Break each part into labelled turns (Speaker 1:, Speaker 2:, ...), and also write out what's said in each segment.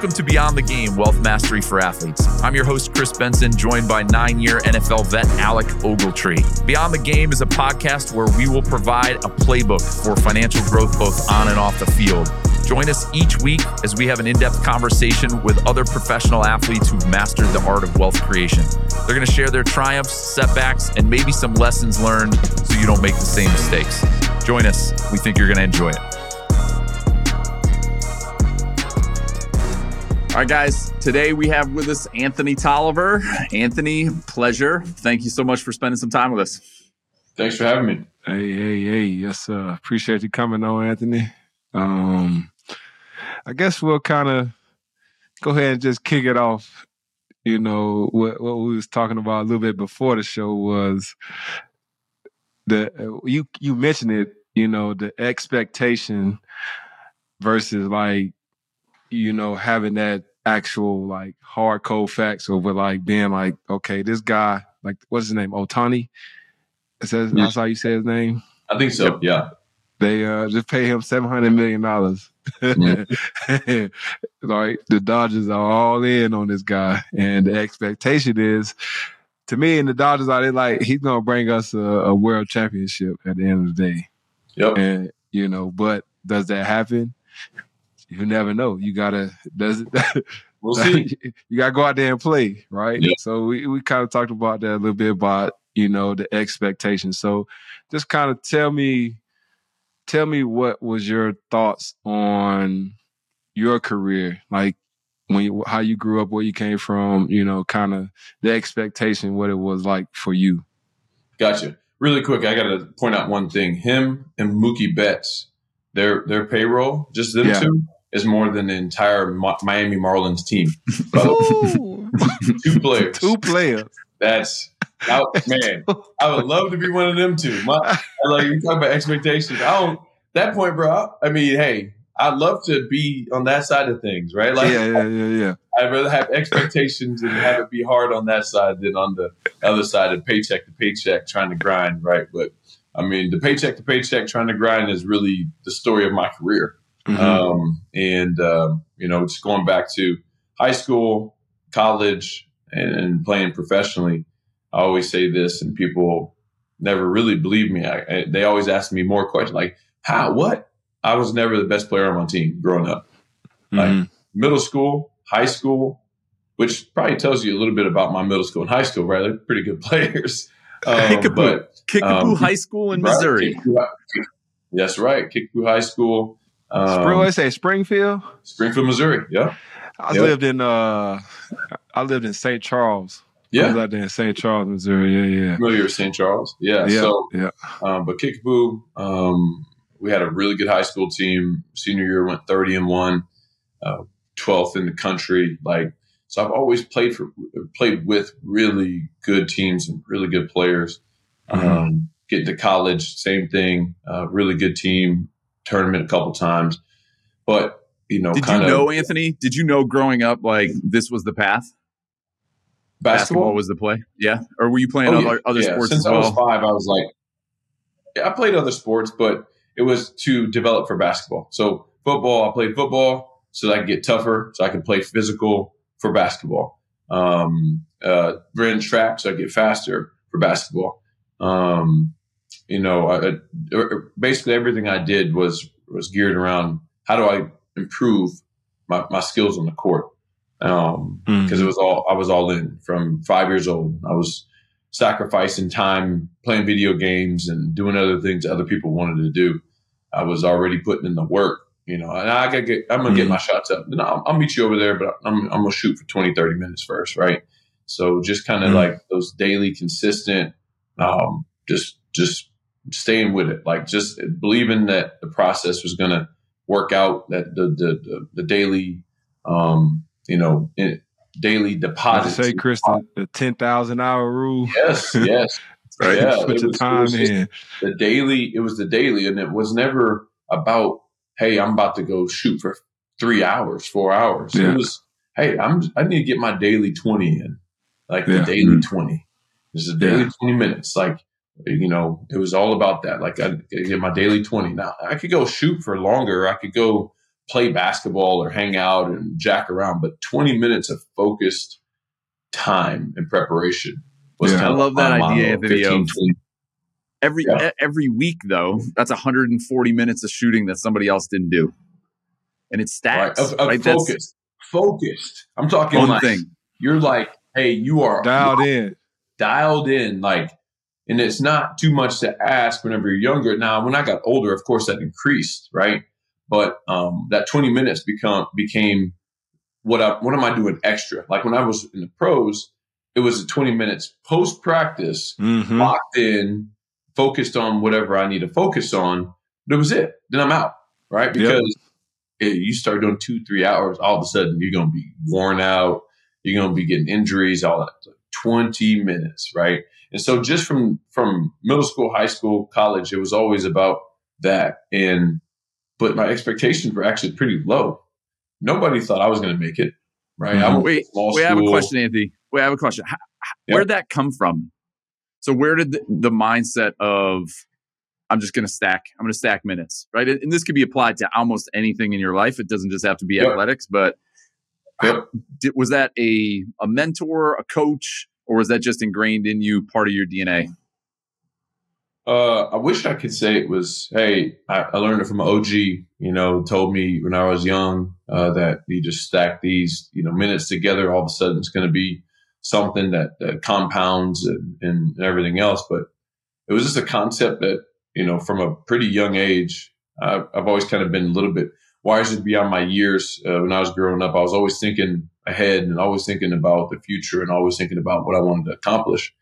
Speaker 1: Welcome to Beyond the Game Wealth Mastery for Athletes. I'm your host, Kris Benson, joined by nine year NFL vet Alec Ogletree. Beyond the Game is a podcast where we will provide a playbook for financial growth both on and off the field. Join us each week as we have an in depth conversation with other professional athletes who've mastered the art of wealth creation. They're going to share their triumphs, setbacks, and maybe some lessons learned so you don't make the same mistakes. Join us. We think you're going to enjoy it. Right, guys. Today we have with us Anthony Tolliver. Anthony, pleasure. Thank you so much for spending some time with us.
Speaker 2: Thanks for having me.
Speaker 3: Hey, hey, hey. Yes, uh, appreciate you coming on, Anthony. Um, I guess we'll kind of go ahead and just kick it off. You know, what, what we was talking about a little bit before the show was the uh, you you mentioned it. You know, the expectation versus like you know, having that actual like hard cold facts over like being like, okay, this guy, like what's his name? Ohtani? Is that, that's how you say his name?
Speaker 2: I think so, yeah.
Speaker 3: They uh just pay him seven hundred million dollars. Yeah. like the Dodgers are all in on this guy. And the expectation is to me and the Dodgers are they like he's gonna bring us a, a world championship at the end of the day.
Speaker 2: Yep.
Speaker 3: And you know, but does that happen? You never know. You gotta does it
Speaker 2: we'll see.
Speaker 3: you gotta go out there and play, right?
Speaker 2: Yeah.
Speaker 3: So we, we kind of talked about that a little bit about, you know, the expectations. So just kind of tell me tell me what was your thoughts on your career, like when you, how you grew up, where you came from, you know, kind of the expectation, what it was like for you.
Speaker 2: Gotcha. Really quick, I got to point out one thing. Him and Mookie Betts, their their payroll, just them
Speaker 3: Yeah.
Speaker 2: two, is more than the entire Mi- Miami Marlins team. two players.
Speaker 3: Two players.
Speaker 2: That's I, man. I would love to be one of them too. My, like you talk about expectations. I don't. That point, bro. I mean, hey, I'd love to be on that side of things, right? Like,
Speaker 3: yeah, yeah, yeah, yeah.
Speaker 2: I'd rather have expectations and have it be hard on that side than on the other side of paycheck to paycheck trying to grind, right? But I mean, the paycheck to paycheck trying to grind is really the story of my career.
Speaker 3: Mhm.
Speaker 2: Um, and, um, you know, just going back to high school, college, and, and playing professionally, I always say this, and people never really believe me. I, I, they always ask me more questions like, how, what? I was never the best player on my team growing up like
Speaker 3: Mhm.
Speaker 2: middle school, high school, which probably tells you a little bit about my middle school and high school, right? They're pretty good players. Um,
Speaker 1: Kickapoo.
Speaker 2: but
Speaker 1: Kickapoo
Speaker 2: Um,
Speaker 1: High School in
Speaker 2: right,
Speaker 1: Missouri.
Speaker 2: Kickapoo That's right, Kickapoo High School,
Speaker 3: Spring, what
Speaker 2: um,
Speaker 3: say, Springfield?
Speaker 2: Springfield, Missouri. Yeah,
Speaker 3: I
Speaker 2: Yep.
Speaker 3: lived in uh I lived in St. Charles.
Speaker 2: Yeah, I
Speaker 3: was out there in St. Charles, Missouri. Yeah, yeah.
Speaker 2: Familiar with St. Charles? Yeah.
Speaker 3: Yeah,
Speaker 2: So,
Speaker 3: yeah.
Speaker 2: um, but Kickapoo, um, we had a really good high school team. Senior year went thirty and one, uh, 12th in the country. Like, so I've always played for, played with really good teams and really good players.
Speaker 3: Mhm.
Speaker 2: Um, get to college, same thing. Uh, really good team, tournament a couple times, but you know,
Speaker 1: Did you know, Anthony? Did you know growing up like this was the path?
Speaker 2: basketball.
Speaker 1: was the play. Yeah, or were you playing
Speaker 2: Oh,
Speaker 1: other,
Speaker 2: yeah.
Speaker 1: other
Speaker 2: Yeah.
Speaker 1: sports
Speaker 2: Since
Speaker 1: as
Speaker 2: I was five, I was like, yeah, I played other sports, but it was to develop for basketball. So football, I played football so that I could get tougher, so I could play physical for basketball. Um, uh, ran track so I get faster for basketball. Um, you know, I, I- basically everything I did was was geared around how do I improve my, my skills on the court. Um,
Speaker 3: Mhm.
Speaker 2: because it was all I was all in from five years old. I was sacrificing time playing video games and doing other things other people wanted to do. I was already putting in the work, you know, and I gotta get, I'm gonna get
Speaker 3: Mhm.
Speaker 2: my shots up. And I'll, I'll meet you over there, but I'm, I'm gonna shoot for 20, 30 minutes first, right? So just kind of
Speaker 3: Mhm.
Speaker 2: like those daily consistent, um, just, just staying with it, like just believing that the process was gonna work out, that the, the, the, the daily, um, you know, in, daily
Speaker 3: What you
Speaker 2: deposits.
Speaker 3: say, Kris, the, ten thousand hour rule.
Speaker 2: Yes, yes.
Speaker 1: Right.
Speaker 2: Yeah,
Speaker 3: Put your
Speaker 2: was-
Speaker 3: time in.
Speaker 2: the daily. It was the daily, and it was never about, hey, I'm about to go shoot for three hours, four hours.
Speaker 3: Yeah.
Speaker 2: It was, hey, I'm I need to get my daily twenty in, like
Speaker 3: Yeah.
Speaker 2: the daily twenty. This is a daily
Speaker 3: Yeah.
Speaker 2: twenty minutes. Like you know, it was all about that. Like I get my daily twenty. Now I could go shoot for longer. I could go play basketball or hang out and jack around, but 20 minutes of focused time and preparation was
Speaker 3: Yeah.
Speaker 2: kind
Speaker 4: I
Speaker 2: of
Speaker 4: love that
Speaker 2: my
Speaker 4: idea,
Speaker 2: model,
Speaker 4: Anthony,
Speaker 2: 15,
Speaker 4: of-
Speaker 2: 20.
Speaker 4: Every
Speaker 2: Yeah.
Speaker 4: every week though, that's 140 minutes of shooting that somebody else didn't do, and it's
Speaker 2: Right.
Speaker 4: stats.
Speaker 2: Of, of
Speaker 4: right? That's
Speaker 2: focused. Focused. I'm talking
Speaker 4: one
Speaker 2: like
Speaker 4: thing.
Speaker 2: you're like, hey, you are
Speaker 3: Dialed in.
Speaker 2: dialed in, like, and it's not too much to ask whenever you're younger. Now, when I got older, of course, that increased, right? But um, that 20 minutes become became what I what am I doing extra? Like when I was in the pros, it was a 20 minutes post practice,
Speaker 3: Mm-hmm.
Speaker 2: locked in, focused on whatever I need to focus on. That was it. Then I'm out, right? Because it, you start doing two, three hours, all of a sudden you're going to be worn out. You're going to be getting injuries, all that. 20 minutes, right? And so just from from middle school, high school, college, it was always about that. And but my expectations were actually pretty low. Nobody thought I was going to make it, right? I
Speaker 3: Mhm.
Speaker 2: went
Speaker 4: Wait, I have a question, Anthony. Wait, I have a question. How,
Speaker 2: Yeah.
Speaker 4: Where'd that come from? So where did the, the mindset of I'm just going to stack, I'm going to stack minutes, right? And and this could be applied to almost anything in your life. It doesn't just have to be
Speaker 2: Yep.
Speaker 4: athletics, but
Speaker 2: Yep.
Speaker 4: did, was that a a mentor, a coach, or was that just ingrained in you, part of your DNA?
Speaker 2: Uh, I wish I could say it was, hey, I, I learned it from an OG, you know, told me when I was young uh, that you just stack these, you know, minutes together. All of a sudden it's going to be something that, that compounds and, and everything else. But it was just a concept that, you know, from a pretty young age, I've, I've always kind of been a little bit wiser beyond my years. Uh, when I was growing up, I was always thinking ahead and always thinking about the future and always thinking about what I wanted to accomplish.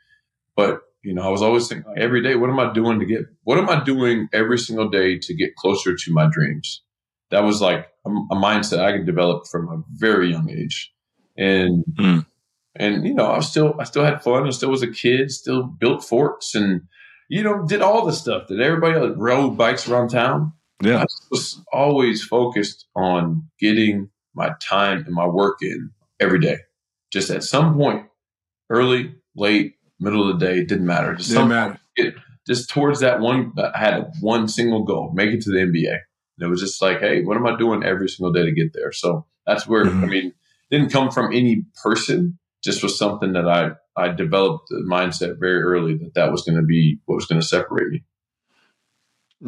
Speaker 2: But you know, I was always thinking like, every day, what am I doing to get, what am I doing every single day to get closer to my dreams? That was like a, a mindset I could develop from a very young age. And,
Speaker 3: Mm.
Speaker 2: and, you know, I was still, I still had fun. I still was a kid, still built forts and, you know, did all the stuff that everybody else rode bikes around town. I
Speaker 3: Yeah.
Speaker 2: was always focused on getting my time and my work in every day. Just at some point, early, late, middle of the day, didn't matter. Just
Speaker 3: Didn't matter.
Speaker 2: just towards that one, I had one single goal: make it to the NBA. And it was just like, hey, what am I doing every single day to get there? So that's where I
Speaker 3: Mhm.
Speaker 2: mean, didn't come from any person. Just was something that I I developed the mindset very early that that was going to be what was going to separate me.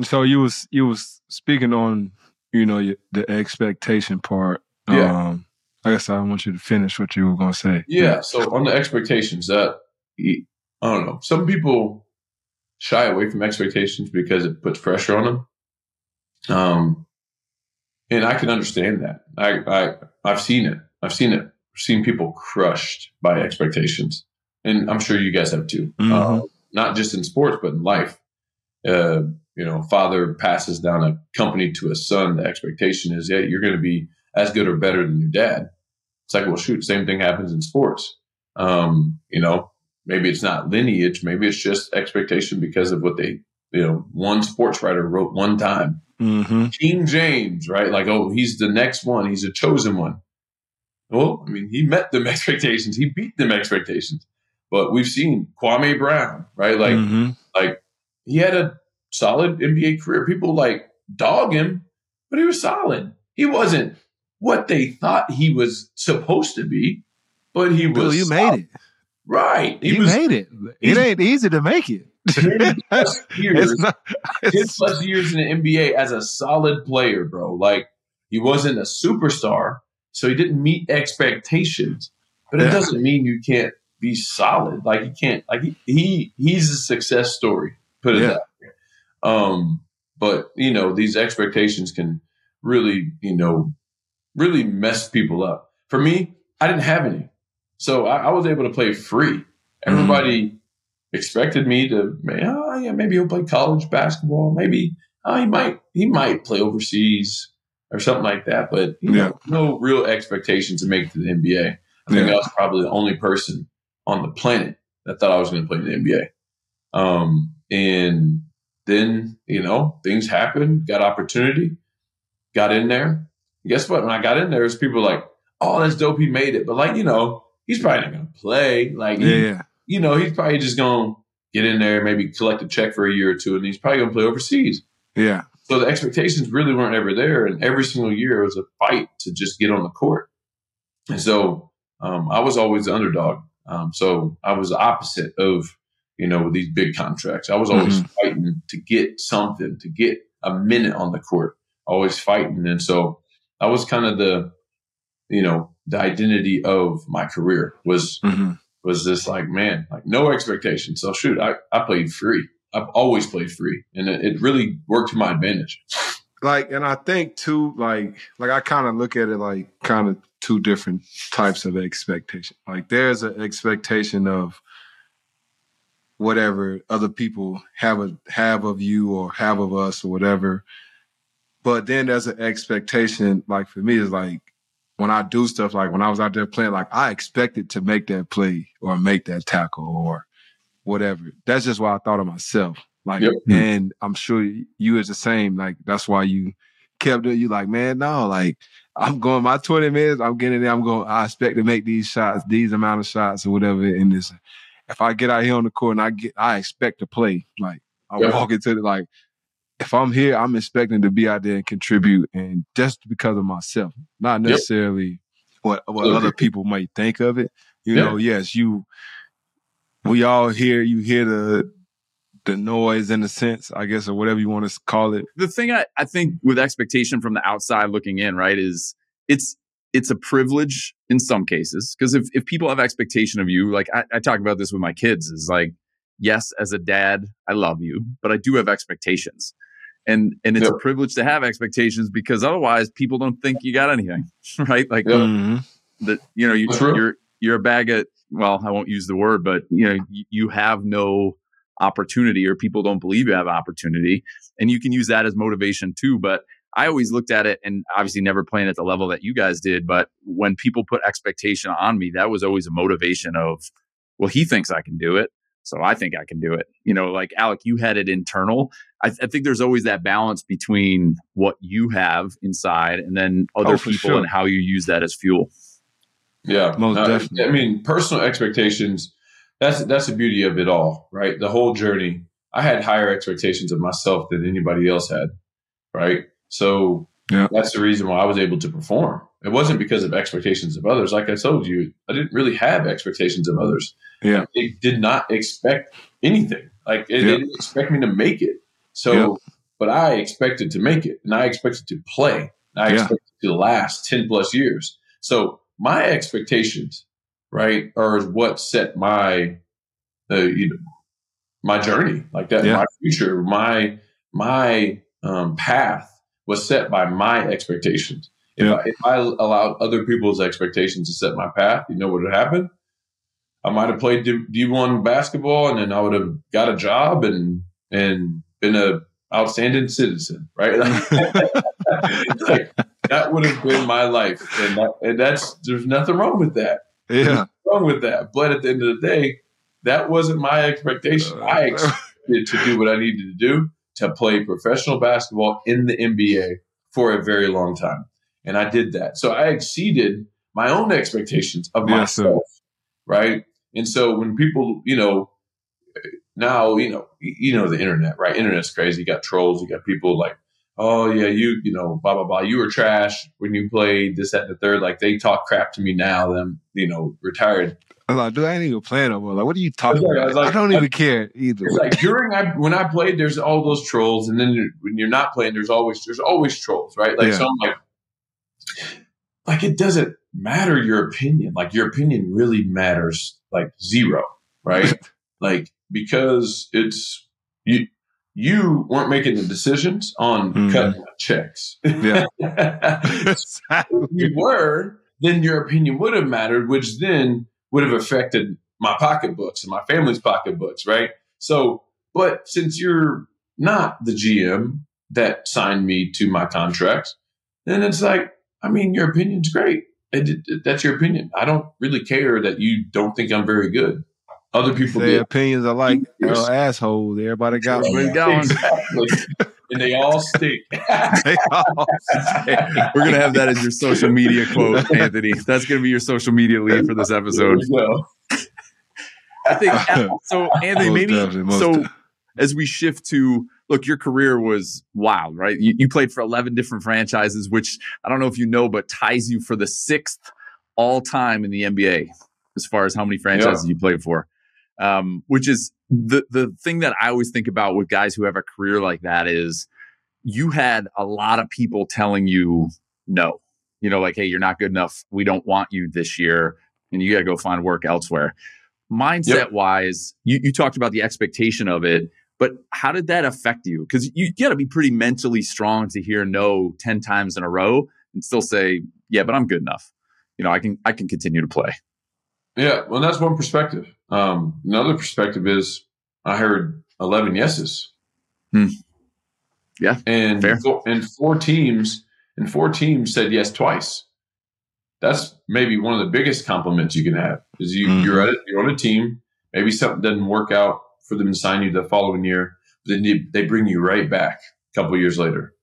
Speaker 3: So you was you was speaking on you know the expectation part.
Speaker 2: Yeah.
Speaker 3: Um, I guess I want you to finish what you were going to say.
Speaker 2: Yeah. So on the expectations, that I don't know. Some people shy away from expectations because it puts pressure on them. Um, and I can understand that. I, I I've seen it. I've seen it. I've seen people crushed by expectations, and I'm sure you guys have too.
Speaker 3: Mhm.
Speaker 2: Uh, not just in sports, but in life. Uh, you know, father passes down a company to a son. The expectation is, yeah, you're going to be as good or better than your dad. It's like, well, shoot, same thing happens in sports. Um, you know, maybe it's not lineage, maybe it's just expectation because of what they, you know, one sports writer wrote one time.
Speaker 3: Mm-hmm.
Speaker 2: King James, right? Like, oh, he's the next one, he's a chosen one. Well, I mean, he met them expectations, he beat them expectations. But we've seen Kwame Brown, right? Like,
Speaker 3: mm-hmm.
Speaker 2: like he had a solid NBA career. People like dog him, but he was solid. He wasn't what they thought he was supposed to be, but he was.
Speaker 3: Bill, you made it.
Speaker 2: right. He
Speaker 3: You
Speaker 2: was
Speaker 3: made it. It ain't easy to make it.
Speaker 2: 10 plus years,
Speaker 3: it's not.
Speaker 2: 10 plus years in the NBA as a solid player, bro. Like he wasn't a superstar, so he didn't meet expectations. But it
Speaker 3: Yeah.
Speaker 2: doesn't mean you can't be solid. Like he can't. Like he, he he's a success story. Put it
Speaker 3: Yeah.
Speaker 2: that way. Um, but you know these expectations can really, you know, really mess people up. For me, I didn't have any, so I, I was able to play free. Everybody expected me to, oh yeah, maybe he'll play college basketball. Maybe oh, he might he might play overseas or something like that. But you know, no real expectations to make it to the NBA. I think
Speaker 3: Yeah.
Speaker 2: I was probably the only person on the planet that thought I was going to play in the NBA. Um, and then you know things happened, got opportunity, got in there. Guess what? When I got in there, there's people like, "Oh, that's dope. He made it." But like you know, he's probably not going to play. Like
Speaker 3: yeah,
Speaker 2: he-
Speaker 3: yeah.
Speaker 2: you know, he's probably just going to get in there, maybe collect a check for a year or two, and he's probably going to play overseas.
Speaker 3: Yeah.
Speaker 2: so the expectations really weren't ever there. And every single year it was a fight to just get on the court. And so um, I was always the underdog. Um, so I was the opposite of, you know, with these big contracts. I was always mm-hmm. fighting to get something, to get a minute on the court, always fighting. And so that was kind of the, you know, the identity of my career was, mm-hmm. was this like, man, like no expectation. So shoot, I, I played free. I've always played free and it, it really worked to my advantage.
Speaker 3: Like, and I think too, like, like I kind of look at it like kind of two different types of expectation. Like there's an expectation of whatever other people have a have of you or have of us or whatever. But then there's an expectation, like for me, is like when I do stuff like when I was out there playing, like I expected to make that play or make that tackle or whatever. That's just what I thought of myself. Like, yep. Hmm. and I'm sure you is the same. Like, that's why you kept it. You like, man, no, like I'm going my 20 minutes. I'm getting there. I'm going. I expect to make these shots, these amount of shots or whatever. In this, if I get out here on the court and I get, I expect to play. Like I yep. walk into the like. If I'm here, I'm expecting to be out there and contribute, and just because of myself, not necessarily yep. what what other people might think of it. You know, yes, you we all hear you hear the the noise in a sense, I guess, or whatever you want to call it.
Speaker 4: The thing I, I think with expectation from the outside looking in, right, is it's it's a privilege in some cases because if, if people have expectation of you, like I, I talk about this with my kids, is like, yes, as a dad, I love you, but I do have expectations. And and it's yep. a privilege to have expectations because otherwise people don't think you got anything, right? Like yep. mm-hmm. that you know you, you're you're a bag of well, I won't use the word, but you know, you have no opportunity or people don't believe you have opportunity. And you can use that as motivation too. But I always looked at it and obviously never playing at the level that you guys did. But when people put expectation on me, that was always a motivation of, well, he thinks I can do it. So I think I can do it. You know, like Alec, you had it internal. I, th- I think there's always that balance between what you have inside and then other oh, people sure. and how you use that as fuel.
Speaker 2: Yeah, most uh, definitely. I mean, personal expectations. That's that's the beauty of it all, right? The whole journey. I had higher expectations of myself than anybody else had, right? So yeah. that's the reason why I was able to perform. It wasn't because of expectations of others. Like I told you, I didn't really have expectations of others.
Speaker 3: Yeah,
Speaker 2: it did not expect anything. Like it, yeah. didn't expect me to make it. So, yeah. but I expected to make it, and I expected to play. I expected to last ten plus years. So my expectations, right, are what set my, uh, you know, my journey like that. My future, my my um, path was set by my expectations. If, yeah. I, if I allowed other people's expectations to set my path, you know what would happen? I might have played D one basketball, and then I would have got a job and and been a outstanding citizen, right? like, that would have been my life, and, that, and that's there's nothing wrong with that.
Speaker 3: Yeah,
Speaker 2: wrong with that. But at the end of the day, that wasn't my expectation. Uh, I expected to do what I needed to do to play professional basketball in the NBA for a very long time, and I did that. So I exceeded my own expectations of myself, right? And so when people, you know, now you know you know the internet right? Internet's crazy. You got trolls. You got people like oh yeah you you know blah blah blah. You were trash when you played this that and the third. Like they talk crap to me now them you know retired
Speaker 3: I'm like, dude, I ain't even playing no more. Like, what are you talking about? I, like, I don't even I, care either.
Speaker 2: It's like during I when I played, there's all those trolls, and then when you're not playing, there's always there's always trolls, right? Like, yeah. so I'm like, like it doesn't matter your opinion. Like your opinion really matters, like zero, right? like because it's you you weren't making the decisions on mm. cutting checks. Yeah. if you were, then your opinion would have mattered, which then would have affected my pocketbooks and my family's pocketbooks, right? So, but since you're not the GM that signed me to my contract, then it's like, I mean, your opinion's great. It, it, that's your opinion. I don't really care that you don't think I'm very good. Other people
Speaker 3: Their opinions are like uh, assholes. Everybody got
Speaker 2: one going. Exactly. and they all stink. they all.
Speaker 4: We're gonna have that as your social media quote, Anthony. That's gonna be your social media lead for this episode. I think so. Anthony, maybe so. As we shift to look, your career was wild, right? You, you played for 11 different franchises, which I don't know if you know, but ties you for the sixth all time in the NBA as far as how many franchises yeah. you played for. Um, which is the the thing that I always think about with guys who have a career like that is you had a lot of people telling you no. You know, like, hey, you're not good enough. We don't want you this year, and you got to go find work elsewhere. Mindset yep. wise, you, you talked about the expectation of it but how did that affect you? Because you got to be pretty mentally strong to hear no 10 times in a row and still say, yeah, but I'm good enough. You know, I can, I can continue to play.
Speaker 2: Yeah. Well, that's one perspective. Um, another perspective is I heard 11 yeses.
Speaker 4: Hmm. Yeah.
Speaker 2: And, fair. Four, and four teams and four teams said yes twice. That's maybe one of the biggest compliments you can have is you, mm-hmm. you're at it, you're on a team. Maybe something doesn't work out for them to sign you the following year. But then you, they bring you right back a couple years later.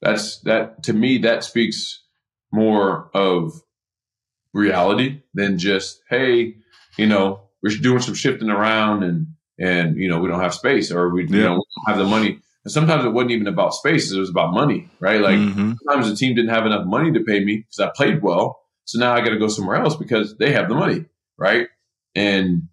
Speaker 2: That's that to me. That speaks more of reality than just hey, you know, we're doing some shifting around and and you know we don't have space or we, yeah. you know, we don't have the money. And sometimes it wasn't even about space; it was about money, right? Like mm-hmm. sometimes the team didn't have enough money to pay me because I played well, so now I got to go somewhere else because they have the money, right? And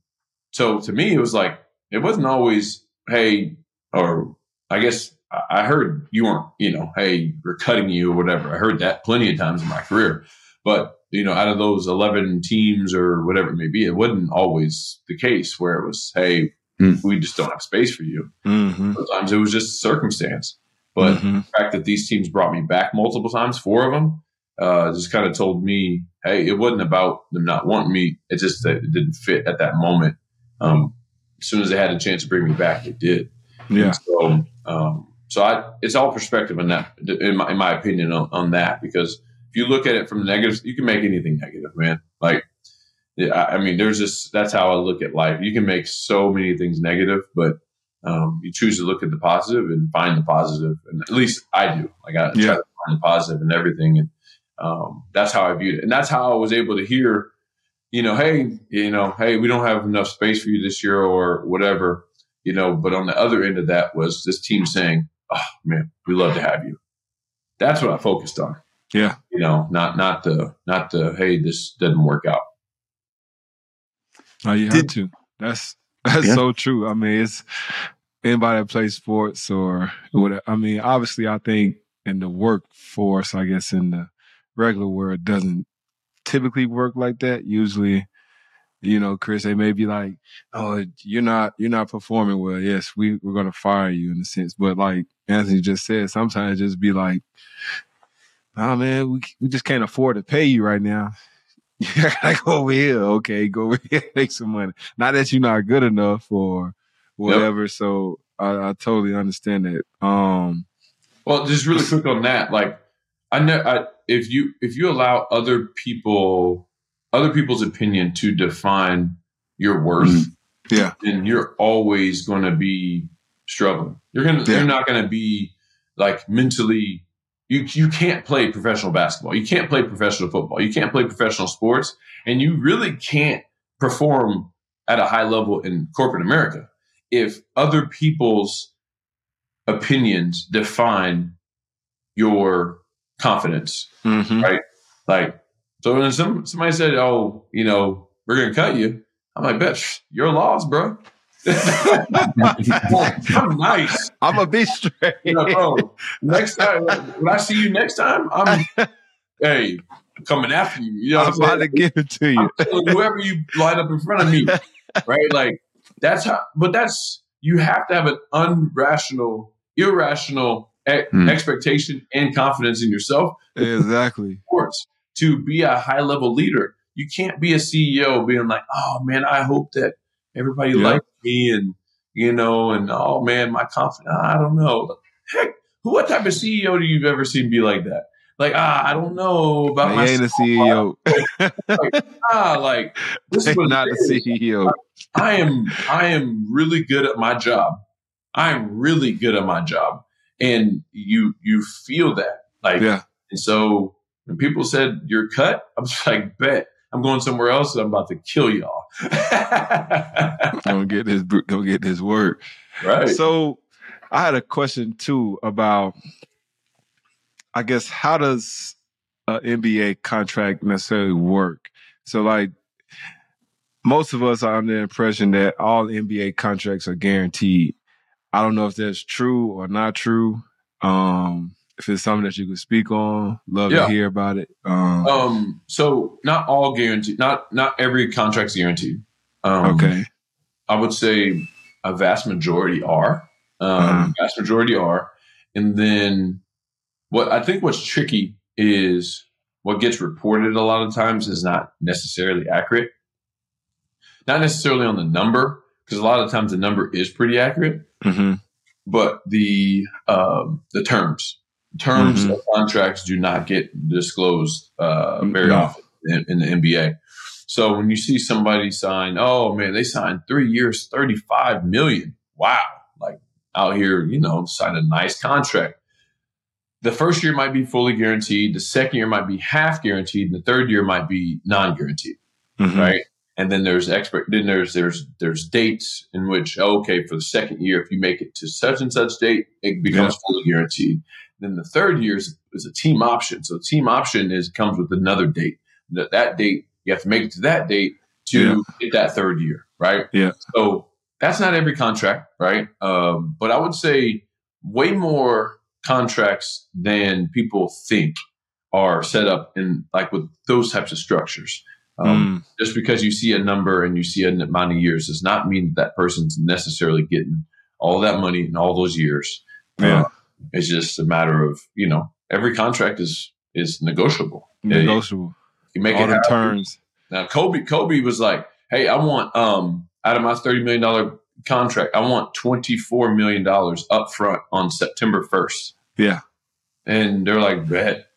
Speaker 2: so to me, it was like, it wasn't always, hey, or I guess I heard you weren't, you know, hey, we're cutting you or whatever. I heard that plenty of times in my career. But, you know, out of those 11 teams or whatever it may be, it wasn't always the case where it was, hey, mm. we just don't have space for you. Mm-hmm. Sometimes it was just circumstance. But mm-hmm. the fact that these teams brought me back multiple times, four of them, uh, just kind of told me, hey, it wasn't about them not wanting me. It just that it didn't fit at that moment um, as soon as they had a chance to bring me back, they did.
Speaker 3: Yeah.
Speaker 2: And so, um, so I, it's all perspective in that, in my, in my opinion, on, on, that. Because if you look at it from negative, you can make anything negative, man. Like, I mean, there's just that's how I look at life. You can make so many things negative, but um, you choose to look at the positive and find the positive. And at least I do. Like I yeah. try to find the positive in everything, and um, that's how I viewed it. And that's how I was able to hear you know, hey, you know, hey, we don't have enough space for you this year or whatever, you know, but on the other end of that was this team saying, oh man, we love to have you. That's what I focused on.
Speaker 3: Yeah.
Speaker 2: You know, not, not the, not the, hey, this doesn't work out.
Speaker 3: Oh, you have to. That's, that's yeah. so true. I mean, it's anybody that plays sports or whatever. I mean, obviously, I think in the workforce, I guess in the regular world, doesn't typically work like that. Usually, you know, Kris, they may be like, "Oh, you're not you're not performing well. Yes, we we're gonna fire you in a sense." But like Anthony just said, sometimes just be like, "Nah, man, we we just can't afford to pay you right now." You gotta go over here. Okay, go over here, make some money. Not that you're not good enough or whatever. Yep. So I, I totally understand that. Um,
Speaker 2: well, just really quick on that, like I know I, if you if you allow other people other people's opinion to define your worth, mm
Speaker 3: yeah,
Speaker 2: then you're always going to be struggling. You're gonna yeah. you're not going to be like mentally. You you can't play professional basketball. You can't play professional football. You can't play professional sports, and you really can't perform at a high level in corporate America if other people's opinions define your confidence, mm-hmm. right? Like, so when some, somebody said, "Oh, you know, we're going to cut you," I'm like, "Bitch, you're lost, bro." I'm nice.
Speaker 3: I'm a be straight. You know,
Speaker 2: bro, next time when I see you next time, I'm hey coming after you. You know,
Speaker 3: I'm, about to give it to you.
Speaker 2: whoever you line up in front of me, right? Like that's how. But that's you have to have an unrational, irrational mm. expectation and confidence in yourself.
Speaker 3: Exactly.
Speaker 2: Sports to be a high level leader. You can't be a CEO being like, oh man, I hope that everybody yeah. likes me and you know, and oh man, my confidence. I don't know. Heck, what type of CEO do you've ever seen be like that? Like, ah, I don't know about
Speaker 3: I my ain't a CEO.
Speaker 2: like, ah, like
Speaker 3: this is not a CEO.
Speaker 2: I am I am really good at my job. I am really good at my job and you you feel that like
Speaker 3: yeah.
Speaker 2: And so when people said you're cut, I was like, bet I'm going somewhere else. and I'm about to kill y'all.
Speaker 3: don't get this. Don't get this word.
Speaker 2: Right.
Speaker 3: So I had a question too about, I guess, how does an NBA contract necessarily work? So, like, most of us are under the impression that all NBA contracts are guaranteed. I don't know if that's true or not true. Um, if it's something that you could speak on, love
Speaker 2: Yeah.
Speaker 3: to hear about it. Um,
Speaker 2: Um, so not all guaranteed. Not not every contract's guaranteed. Um,
Speaker 3: okay.
Speaker 2: I would say a vast majority are. Um,
Speaker 3: Uh-huh.
Speaker 2: Vast majority are, and then what I think what's tricky is what gets reported a lot of times is not necessarily accurate. Not necessarily on the number, because a lot of times the number is pretty accurate,
Speaker 3: hmm
Speaker 2: but the um, the terms terms
Speaker 3: Mhm.
Speaker 2: of contracts do not get disclosed uh, very
Speaker 3: No.
Speaker 2: often in, in the NBA. So when you see somebody sign, oh man, they signed three years, thirty five million. Wow, like out here, you know, sign a nice contract. The first year might be fully guaranteed. The second year might be half guaranteed, and the third year might be non guaranteed
Speaker 3: hmm
Speaker 2: right? And then there's expert. Then there's there's there's dates in which oh, okay for the second year if you make it to such and such date it becomes fully guaranteed. Then the third year is, is a team option. So team option is comes with another date. That that date you have to make it to that date to
Speaker 3: Yeah.
Speaker 2: get that third year, right?
Speaker 3: Yeah.
Speaker 2: So that's not every contract, right? Um, but I would say way more contracts than people think are set up in like with those types of structures. Um,
Speaker 3: Mm,
Speaker 2: just because you see a number and you see an amount of years does not mean that, that person's necessarily getting all that money in all those years.
Speaker 3: Yeah.
Speaker 2: Uh, it's just a matter of you know every contract is is negotiable.
Speaker 3: Negotiable.
Speaker 2: You make
Speaker 3: All
Speaker 2: it happen.
Speaker 3: terms.
Speaker 2: Now Kobe Kobe was like, "Hey, I want um out of my thirty million dollar contract, I want twenty four million dollars up front on September first.
Speaker 3: Yeah.
Speaker 2: And they're like, "Bet."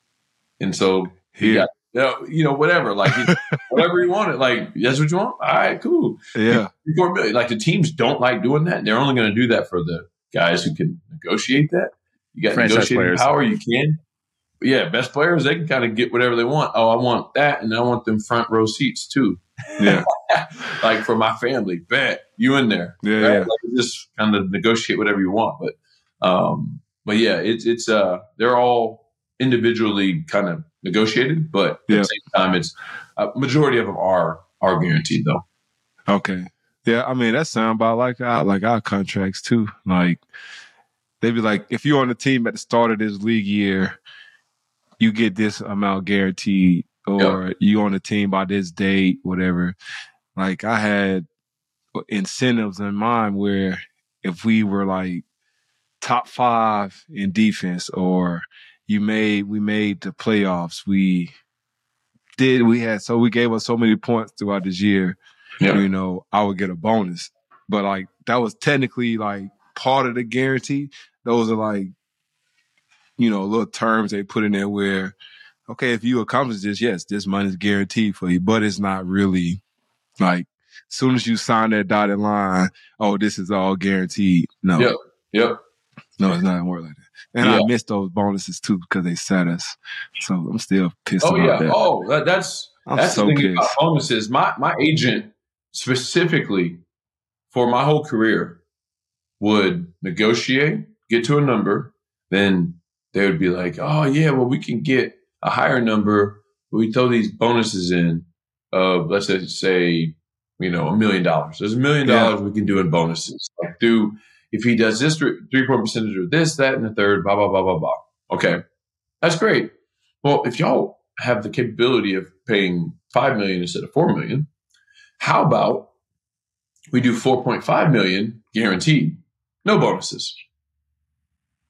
Speaker 2: And so he
Speaker 3: Here.
Speaker 2: got you know, you know whatever like whatever he wanted. Like that's what you want. All right, cool.
Speaker 3: Yeah.
Speaker 2: Four million. Like the teams don't like doing that. They're only going to do that for the guys who can negotiate that. You got
Speaker 4: Franchise
Speaker 2: negotiating
Speaker 4: players.
Speaker 2: power. You can. But yeah, best players they can kind of get whatever they want. Oh, I want that, and I want them front row seats too.
Speaker 3: Yeah.
Speaker 2: like for my family, bet you in there.
Speaker 3: Yeah.
Speaker 2: right?
Speaker 3: Yeah.
Speaker 2: Like, just kind of negotiate whatever you want. But um, but yeah, it's it's uh they're all individually kind of negotiated, but at
Speaker 3: Yeah.
Speaker 2: the same time, it's a majority of them are are guaranteed though.
Speaker 3: Okay. Yeah, I mean that sound about like our like our contracts too. Like they'd be like, if you're on the team at the start of this league year, you get this amount guaranteed, or you on the team by this date, whatever. Like I had incentives in mind where if we were like top five in defense, or you made we made the playoffs, we did we had so we gave us so many points throughout this year you know, I would get a bonus. But like that was technically like part of the guarantee. Those are like, you know, little terms they put in there where, okay, if you accomplish this, yes, this money is guaranteed for you, but it's not really like as soon as you sign that dotted line, oh, this is all guaranteed. No,
Speaker 2: Yep. Yep.
Speaker 3: no, it's not work like that. And
Speaker 2: Yeah.
Speaker 3: I missed those bonuses too because they sat us. So I'm still pissed
Speaker 2: Oh
Speaker 3: about
Speaker 2: yeah.
Speaker 3: that.
Speaker 2: Oh, that, that's
Speaker 3: I'm
Speaker 2: that's
Speaker 3: so
Speaker 2: the thing
Speaker 3: pissed.
Speaker 2: about bonuses. My my agent specifically for my whole career would negotiate, get to a number, then they would be like, "Oh yeah, well we can get a higher number. We throw these bonuses in of let's say, you know, a million dollars. There's a million dollars we can do in bonuses. Like do if he does this three three point percentage of this, that, and the third, blah blah blah blah blah. Okay, that's great. Well, if y'all have the capability of paying five million instead of four million, how about we do four point five million guaranteed, no bonuses?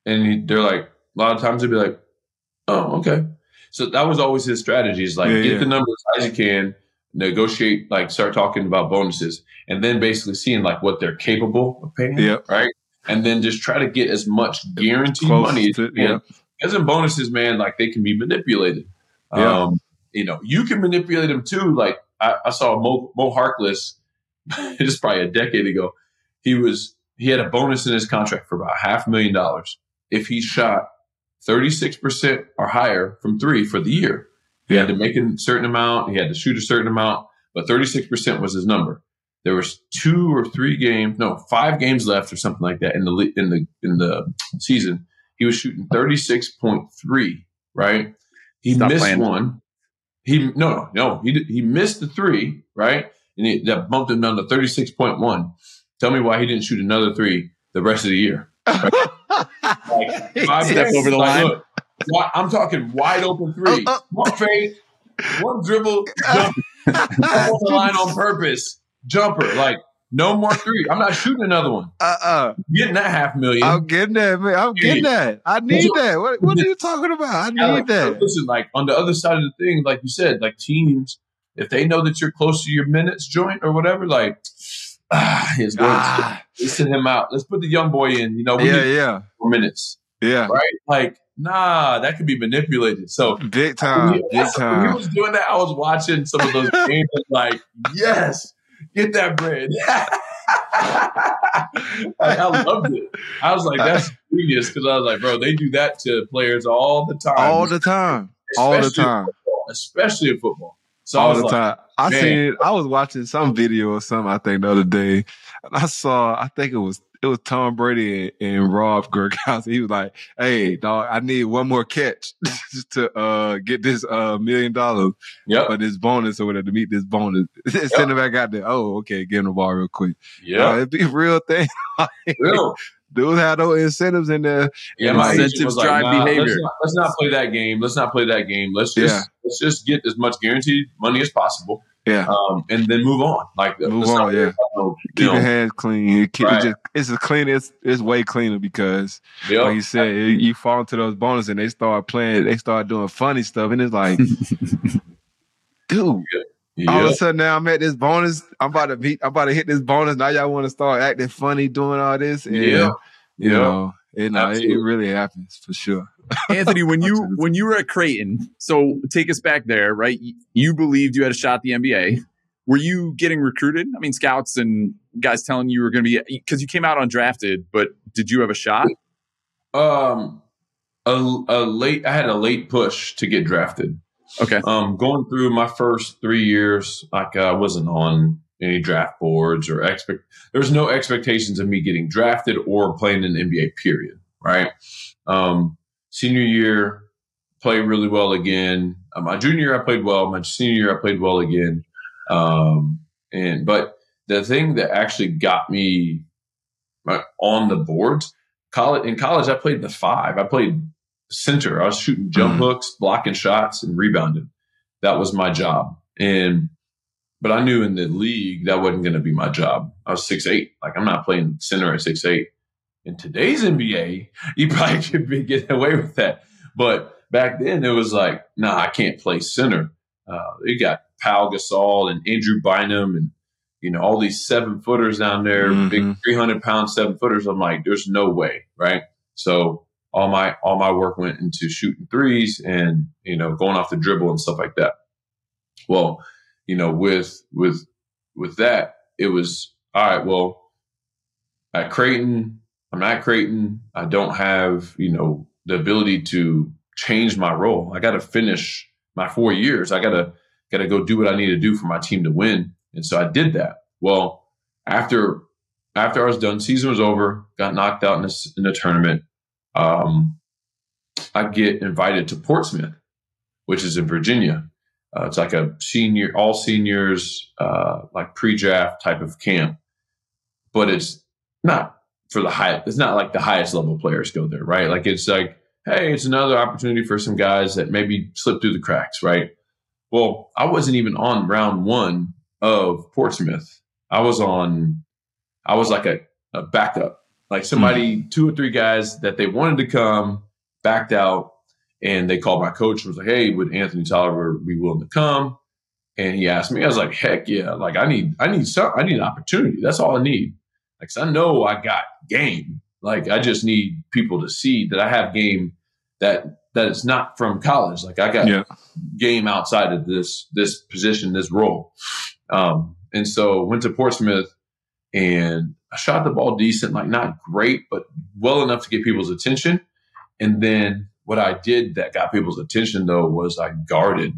Speaker 2: And he- they're like, a lot of times they'd be like, "Oh, okay." So that was always his strategy: is like
Speaker 3: Yeah,
Speaker 2: get
Speaker 3: yeah.
Speaker 2: the number as high as you can, negotiate, like start talking about bonuses, and then basically seeing like what they're capable of paying,
Speaker 3: Yep.
Speaker 2: right? And then just try to get as much guaranteed
Speaker 3: Close
Speaker 2: money as you can
Speaker 3: yeah.
Speaker 2: because in bonuses, man, like they can be manipulated.
Speaker 3: Yeah.
Speaker 2: Um, you know, you can manipulate them too. Like I, I saw Mo, Mo Harkless, this is probably a decade ago. He was he had a bonus in his contract for about half a million dollars if he shot thirty six percent or higher from three for the year. He had to make a certain amount. He had to shoot a certain amount, but thirty six percent was his number. there was two or three games, no, five games left or something like that in the in the in the season. He was shooting thirty six point three. Right, he
Speaker 4: Stop
Speaker 2: missed
Speaker 4: playing.
Speaker 2: one. He no no no he he missed the three right, and he, that bumped him down to thirty six point one. Tell me why he didn't shoot another three the rest of the year. Like, five
Speaker 4: Step
Speaker 2: games,
Speaker 4: over the line.
Speaker 2: look, I'm talking wide open three,
Speaker 3: Uh, uh.
Speaker 2: one fade, one dribble, jump on the line on purpose, jumper. Like no more three. I'm not shooting another one.
Speaker 3: uh-uh.
Speaker 2: Getting that half million.
Speaker 3: I'm getting that, man. I'm getting that. I need that. What, what are you talking about? I
Speaker 2: I
Speaker 3: need
Speaker 2: like-
Speaker 3: that.
Speaker 2: Listen, like on the other side of the thing, like you said, like teams, if they know that you're close to your minutes joint or whatever, like ah, his
Speaker 3: Ah,
Speaker 2: let's send him out. Let's put the young boy in. You know, we
Speaker 3: yeah, yeah,
Speaker 2: four minutes,
Speaker 3: yeah.
Speaker 2: right? Like, nah, that could be manipulated. So
Speaker 3: Big time,
Speaker 2: he-
Speaker 3: big
Speaker 2: when he was doing that, I was watching some of those games. and like, yes, get that bread. I, I loved it. I was like, that's genius because I was like, bro, they do that to players all the time,
Speaker 3: All the time, all the time,
Speaker 2: football, especially in football. So I
Speaker 3: all
Speaker 2: was
Speaker 3: the
Speaker 2: like,
Speaker 3: time. I
Speaker 2: man.
Speaker 3: seen. I was watching some video or something. I think the other day, and I saw. I think it was it was Tom Brady and, and Rob Gronkowski. He was like, "Hey, dog, I need one more catch to uh, get this uh, million dollars
Speaker 2: yep,
Speaker 3: or this bonus or whatever to meet this bonus." Send it back out there. Oh, okay, get him the ball real quick.
Speaker 2: yeah,
Speaker 3: Uh, it'd be a real thing.
Speaker 2: real.
Speaker 3: Dudes had no incentives in there.
Speaker 2: Yeah, my
Speaker 4: Incentives
Speaker 2: like,
Speaker 4: drive
Speaker 2: nah,
Speaker 4: behavior.
Speaker 2: Let's not, let's not play that game. Let's not play that game. Let's just
Speaker 3: Yeah.
Speaker 2: let's just get as much guaranteed money as possible,
Speaker 3: Yeah,
Speaker 2: um, and then move on. Like
Speaker 3: Move on, yeah.
Speaker 2: no, you
Speaker 3: keep
Speaker 2: know,
Speaker 3: your hands clean. It keep,
Speaker 2: Right.
Speaker 3: just, it's as clean. It's it's way cleaner because,
Speaker 2: yep.
Speaker 3: like you said, you, you fall into those bonuses and they start playing. They start doing funny stuff, and it's like, dude. All of a sudden now I'm at this bonus. I'm about to beat. I'm about to hit this bonus. Now y'all want to start acting funny, doing all this. And,
Speaker 2: Yeah.
Speaker 3: You
Speaker 2: Yeah.
Speaker 3: know, you know, it, it really happens for sure.
Speaker 4: Anthony, when you when you were at Creighton, so take us back there, right? You- You believed you had a shot at the NBA. Were you getting recruited? I mean, scouts and guys telling you were going to be because you came out undrafted, but did you have a shot?
Speaker 2: Um, a, a late. I had a late push to get drafted.
Speaker 4: Okay.
Speaker 2: Um, going through my first three years, like I wasn't on any draft boards or expect. There was no expectations of me getting drafted or playing in the NBA. Period. Right. Um, senior year, played really well again. Uh, my junior year, I played well. My senior year, I played well again. Um, and but the thing that actually got me uh, on the boards, college in college, I played the five. I played center. I was shooting jump
Speaker 3: Mhm.
Speaker 2: hooks, blocking shots, and rebounding. That was my job. And but I knew in the league that wasn't going to be my job. I was six eight. Like I'm not playing center at six eight. In today's NBA, you probably could be getting away with that. But back then, it was like, nah, I can't play center. Uh, you got Pau Gasol and Andrew Bynum and you know all these seven footers down there, big
Speaker 3: Mhm.
Speaker 2: three hundred pound seven footers. I'm like, there's no way, right? So all my all my work went into shooting threes and you know going off the dribble and stuff like that. Well, you know, with with with that, it was all right. Well, at Creighton, I'm not Creighton. I don't have you know the ability to change my role. I got to finish my four years. I gotta gotta go do what I need to do for my team to win. And so I did that. Well, after after I was done, season was over. Got knocked out in in the tournament. Um, I get invited to Portsmouth, which is in Virginia. Uh, it's like a senior, all seniors, uh, like pre-draft type of camp, but it's not for the high. It's not like the highest level players go there, right? Like it's like, hey, it's another opportunity for some guys that maybe slip through the cracks, right? Well, I wasn't even on round one of Portsmouth. I was on, I was like a, a backup, like somebody, two or three guys that they wanted to come, backed out, and they called my coach and was like, "Hey, would Anthony Tolliver be willing to come?" And he asked me. I was like, "Heck yeah! Like I need, I need some, I need an opportunity. That's all I need. Like 'cause I know I got game. Like I just need people to see that I have game that that is not from college. Like I got
Speaker 3: Yeah.
Speaker 2: game outside of this this position, this role. Um, and so went to Portsmouth and I shot the ball decent, like not great, but well enough to get people's attention. And then what I did that got people's attention though was I guarded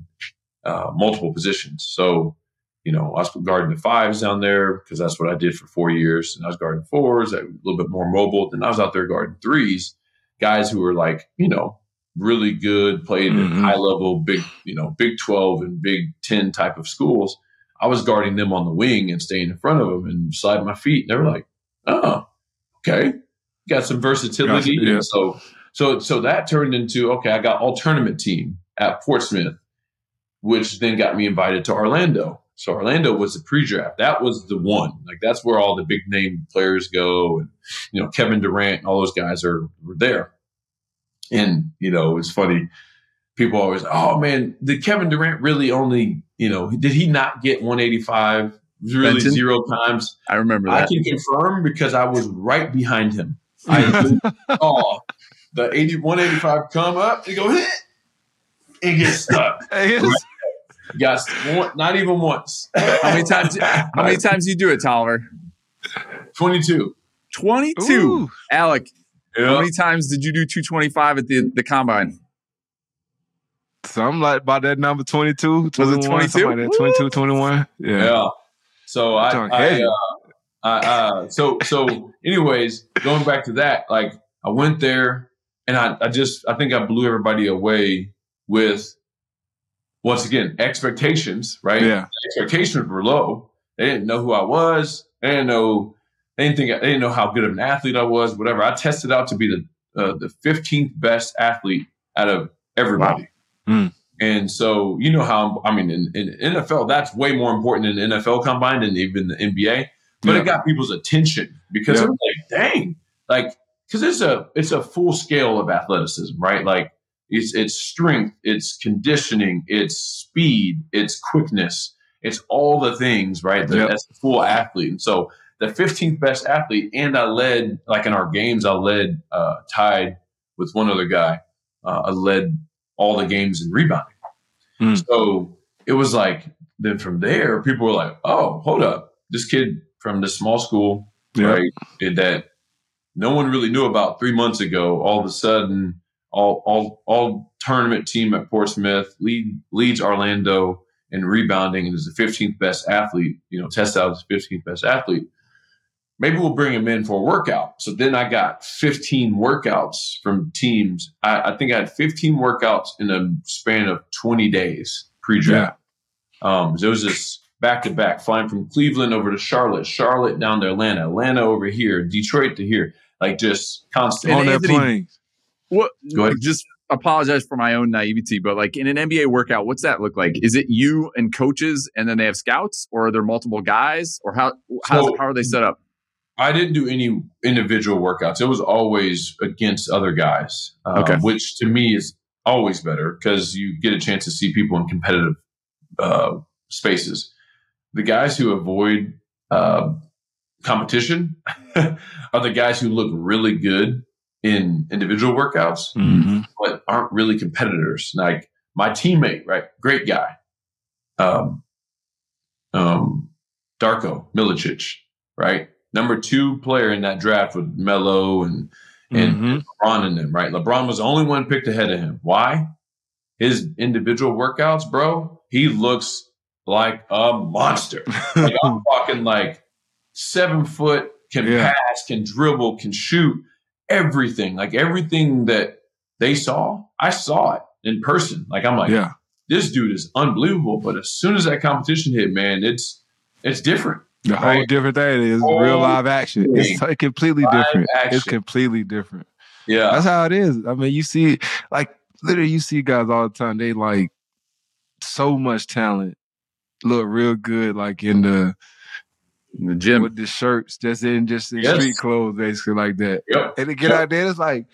Speaker 2: uh, multiple positions. So you know, I was guarding the fives down there because that's what I did for four years. And I was guarding fours, a little bit more mobile. Then I was out there guarding threes, guys who were like, you know, really good, played
Speaker 3: Mhm.
Speaker 2: at high level, big, you know, Big 12 and Big 10 type of schools. I was guarding them on the wing and staying in front of them and sliding my feet. And they were like, oh, okay. Got some versatility.
Speaker 3: Gotcha, yeah.
Speaker 2: And so, so, so that turned into, okay, I got all tournament team at Portsmouth, which then got me invited to Orlando. So Orlando was the pre-draft. That was the one. Like that's where all the big name players go, and you know Kevin Durant and all those guys are were there. And you know it's funny. People always, oh man, did Kevin Durant really only you know did he not get 185? Really
Speaker 4: Benton?
Speaker 2: zero times.
Speaker 4: I remember that.
Speaker 2: I can confirm because I was right behind him. I saw the 80, 185 come up and go hit and get stuck.
Speaker 3: Hey,
Speaker 2: Got not even once.
Speaker 4: How many times? How many times you do it, Tolliver?
Speaker 2: 22.
Speaker 4: Twenty-two.
Speaker 3: Ooh.
Speaker 4: Alec, how many times did you do two twenty-five at the the combine?
Speaker 3: Something like about that number 22,
Speaker 4: Was it 22?
Speaker 3: something like that, 22, 21. Yeah.
Speaker 2: Yeah. So I,
Speaker 3: Talking
Speaker 2: I,
Speaker 3: heavy.
Speaker 2: uh, I uh, so so anyways, going back to that, like I went there and I, I just I think I blew everybody away with once again expectations, right?
Speaker 3: Yeah.
Speaker 2: expectations were low. They didn't know who I was. They didn't know. They didn't think. They didn't know how good of an athlete I was. Whatever. I tested out to be the uh, the 15th best athlete out of everybody.
Speaker 3: Wow. Mm.
Speaker 2: And so you know how I mean in, in NFL that's way more important than the NFL combine than even the NBA. But
Speaker 3: Yeah.
Speaker 2: it got people's attention because
Speaker 3: Yeah.
Speaker 2: was like, dang, like because it's a it's a full scale of athleticism, right? Like it's it's strength, it's conditioning, it's speed, it's quickness, it's all the things, right? That-
Speaker 3: Yep.
Speaker 2: That's a full athlete. And so the 15th best athlete, and I led like in our games, I led uh, tied with one other guy. Uh, I led all the games in rebounding.
Speaker 3: Mm.
Speaker 2: So it was like then from there, people were like, "Oh, hold up, this kid from this small school,
Speaker 3: Yeah.
Speaker 2: right? Did that no one really knew about three months ago. All of a sudden, all all all tournament team at Portsmouth lead, leads Orlando in rebounding and is the 15th best athlete. You know, test out as the 15th best athlete. Maybe we'll bring him in for a workout. So then I got 15 workouts from teams. I, I think I had 15 workouts in a span of 20 days pre-draft. Um, so it was just back to back, flying from Cleveland over to Charlotte, Charlotte down to Atlanta, Atlanta over here, Detroit to here, like just constant.
Speaker 3: On that
Speaker 4: Anthony-
Speaker 3: plane.
Speaker 4: What?
Speaker 2: Go ahead.
Speaker 4: Just apologize for my own naivety, but like in an NBA workout, what's that look like? Is it you and coaches, and then they have scouts, or are there multiple guys, or how how,
Speaker 2: So-
Speaker 4: how are they set up?
Speaker 2: I didn't do any individual workouts. It was always against other guys, um,
Speaker 4: Okay.
Speaker 2: which to me is always better because you get a chance to see people in competitive uh, spaces. The guys who avoid uh, competition are the guys who look really good in individual workouts,
Speaker 3: Mhm.
Speaker 2: but aren't really competitors. Like my teammate, right? Great guy. Um, um, Darko Milicic, right? Number two player in that draft with Melo and and
Speaker 3: Mhm.
Speaker 2: LeBron in them, right? LeBron was the only one picked ahead of him. Why? His individual workouts, bro, he looks like a monster. Like I'm talking like seven foot, can
Speaker 3: Yeah.
Speaker 2: pass, can dribble, can shoot, everything. Like everything that they saw, I saw it in person. Like I'm like,
Speaker 3: yeah.
Speaker 2: this dude is unbelievable. But as soon as that competition hit, man, it's it's different.
Speaker 3: The whole different thing is
Speaker 2: Whole
Speaker 3: real live action. It's
Speaker 2: thing.
Speaker 3: t- completely
Speaker 2: Live
Speaker 3: different. It's completely different.
Speaker 2: Yeah.
Speaker 3: That's how it is. I mean, you see, like, literally, you see guys all the time. They like so much talent, look real good, like in the
Speaker 4: In the gym.
Speaker 3: with the shirts, just in just in
Speaker 2: Yes.
Speaker 3: street clothes, basically like that.
Speaker 2: Yep.
Speaker 3: And they get
Speaker 2: Yep.
Speaker 3: out there, it's like,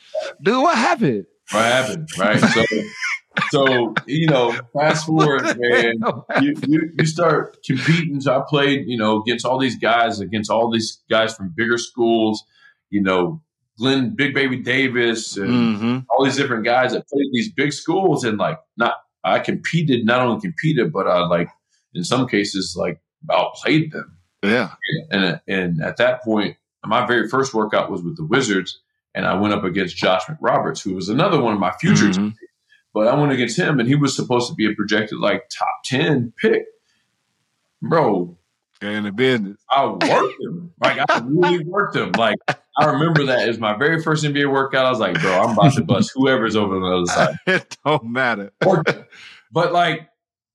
Speaker 3: dude, what happened?
Speaker 2: What happened? Right. So so you know, fast forward, man. you, you you start competing. So I played, you know, against all these guys, against all these guys from bigger schools, you know, Glenn Big Baby Davis and
Speaker 3: Mm-hmm.
Speaker 2: all these different guys that played these big schools and like not I competed, not only competed, but I like in some cases like outplayed them.
Speaker 3: Yeah.
Speaker 2: And and at that point, my very first workout was with the Wizards, and I went up against Josh McRoberts, who was another one of my future
Speaker 3: Mhm.
Speaker 2: But I went against him, and he was supposed to be a projected like top ten pick. bro,
Speaker 3: in the business.
Speaker 2: I worked him. Like I really worked him. Like I remember that as my very first NBA workout. I was like, bro, I'm about to bust whoever's over on the other side.
Speaker 3: it don't matter.
Speaker 2: but like,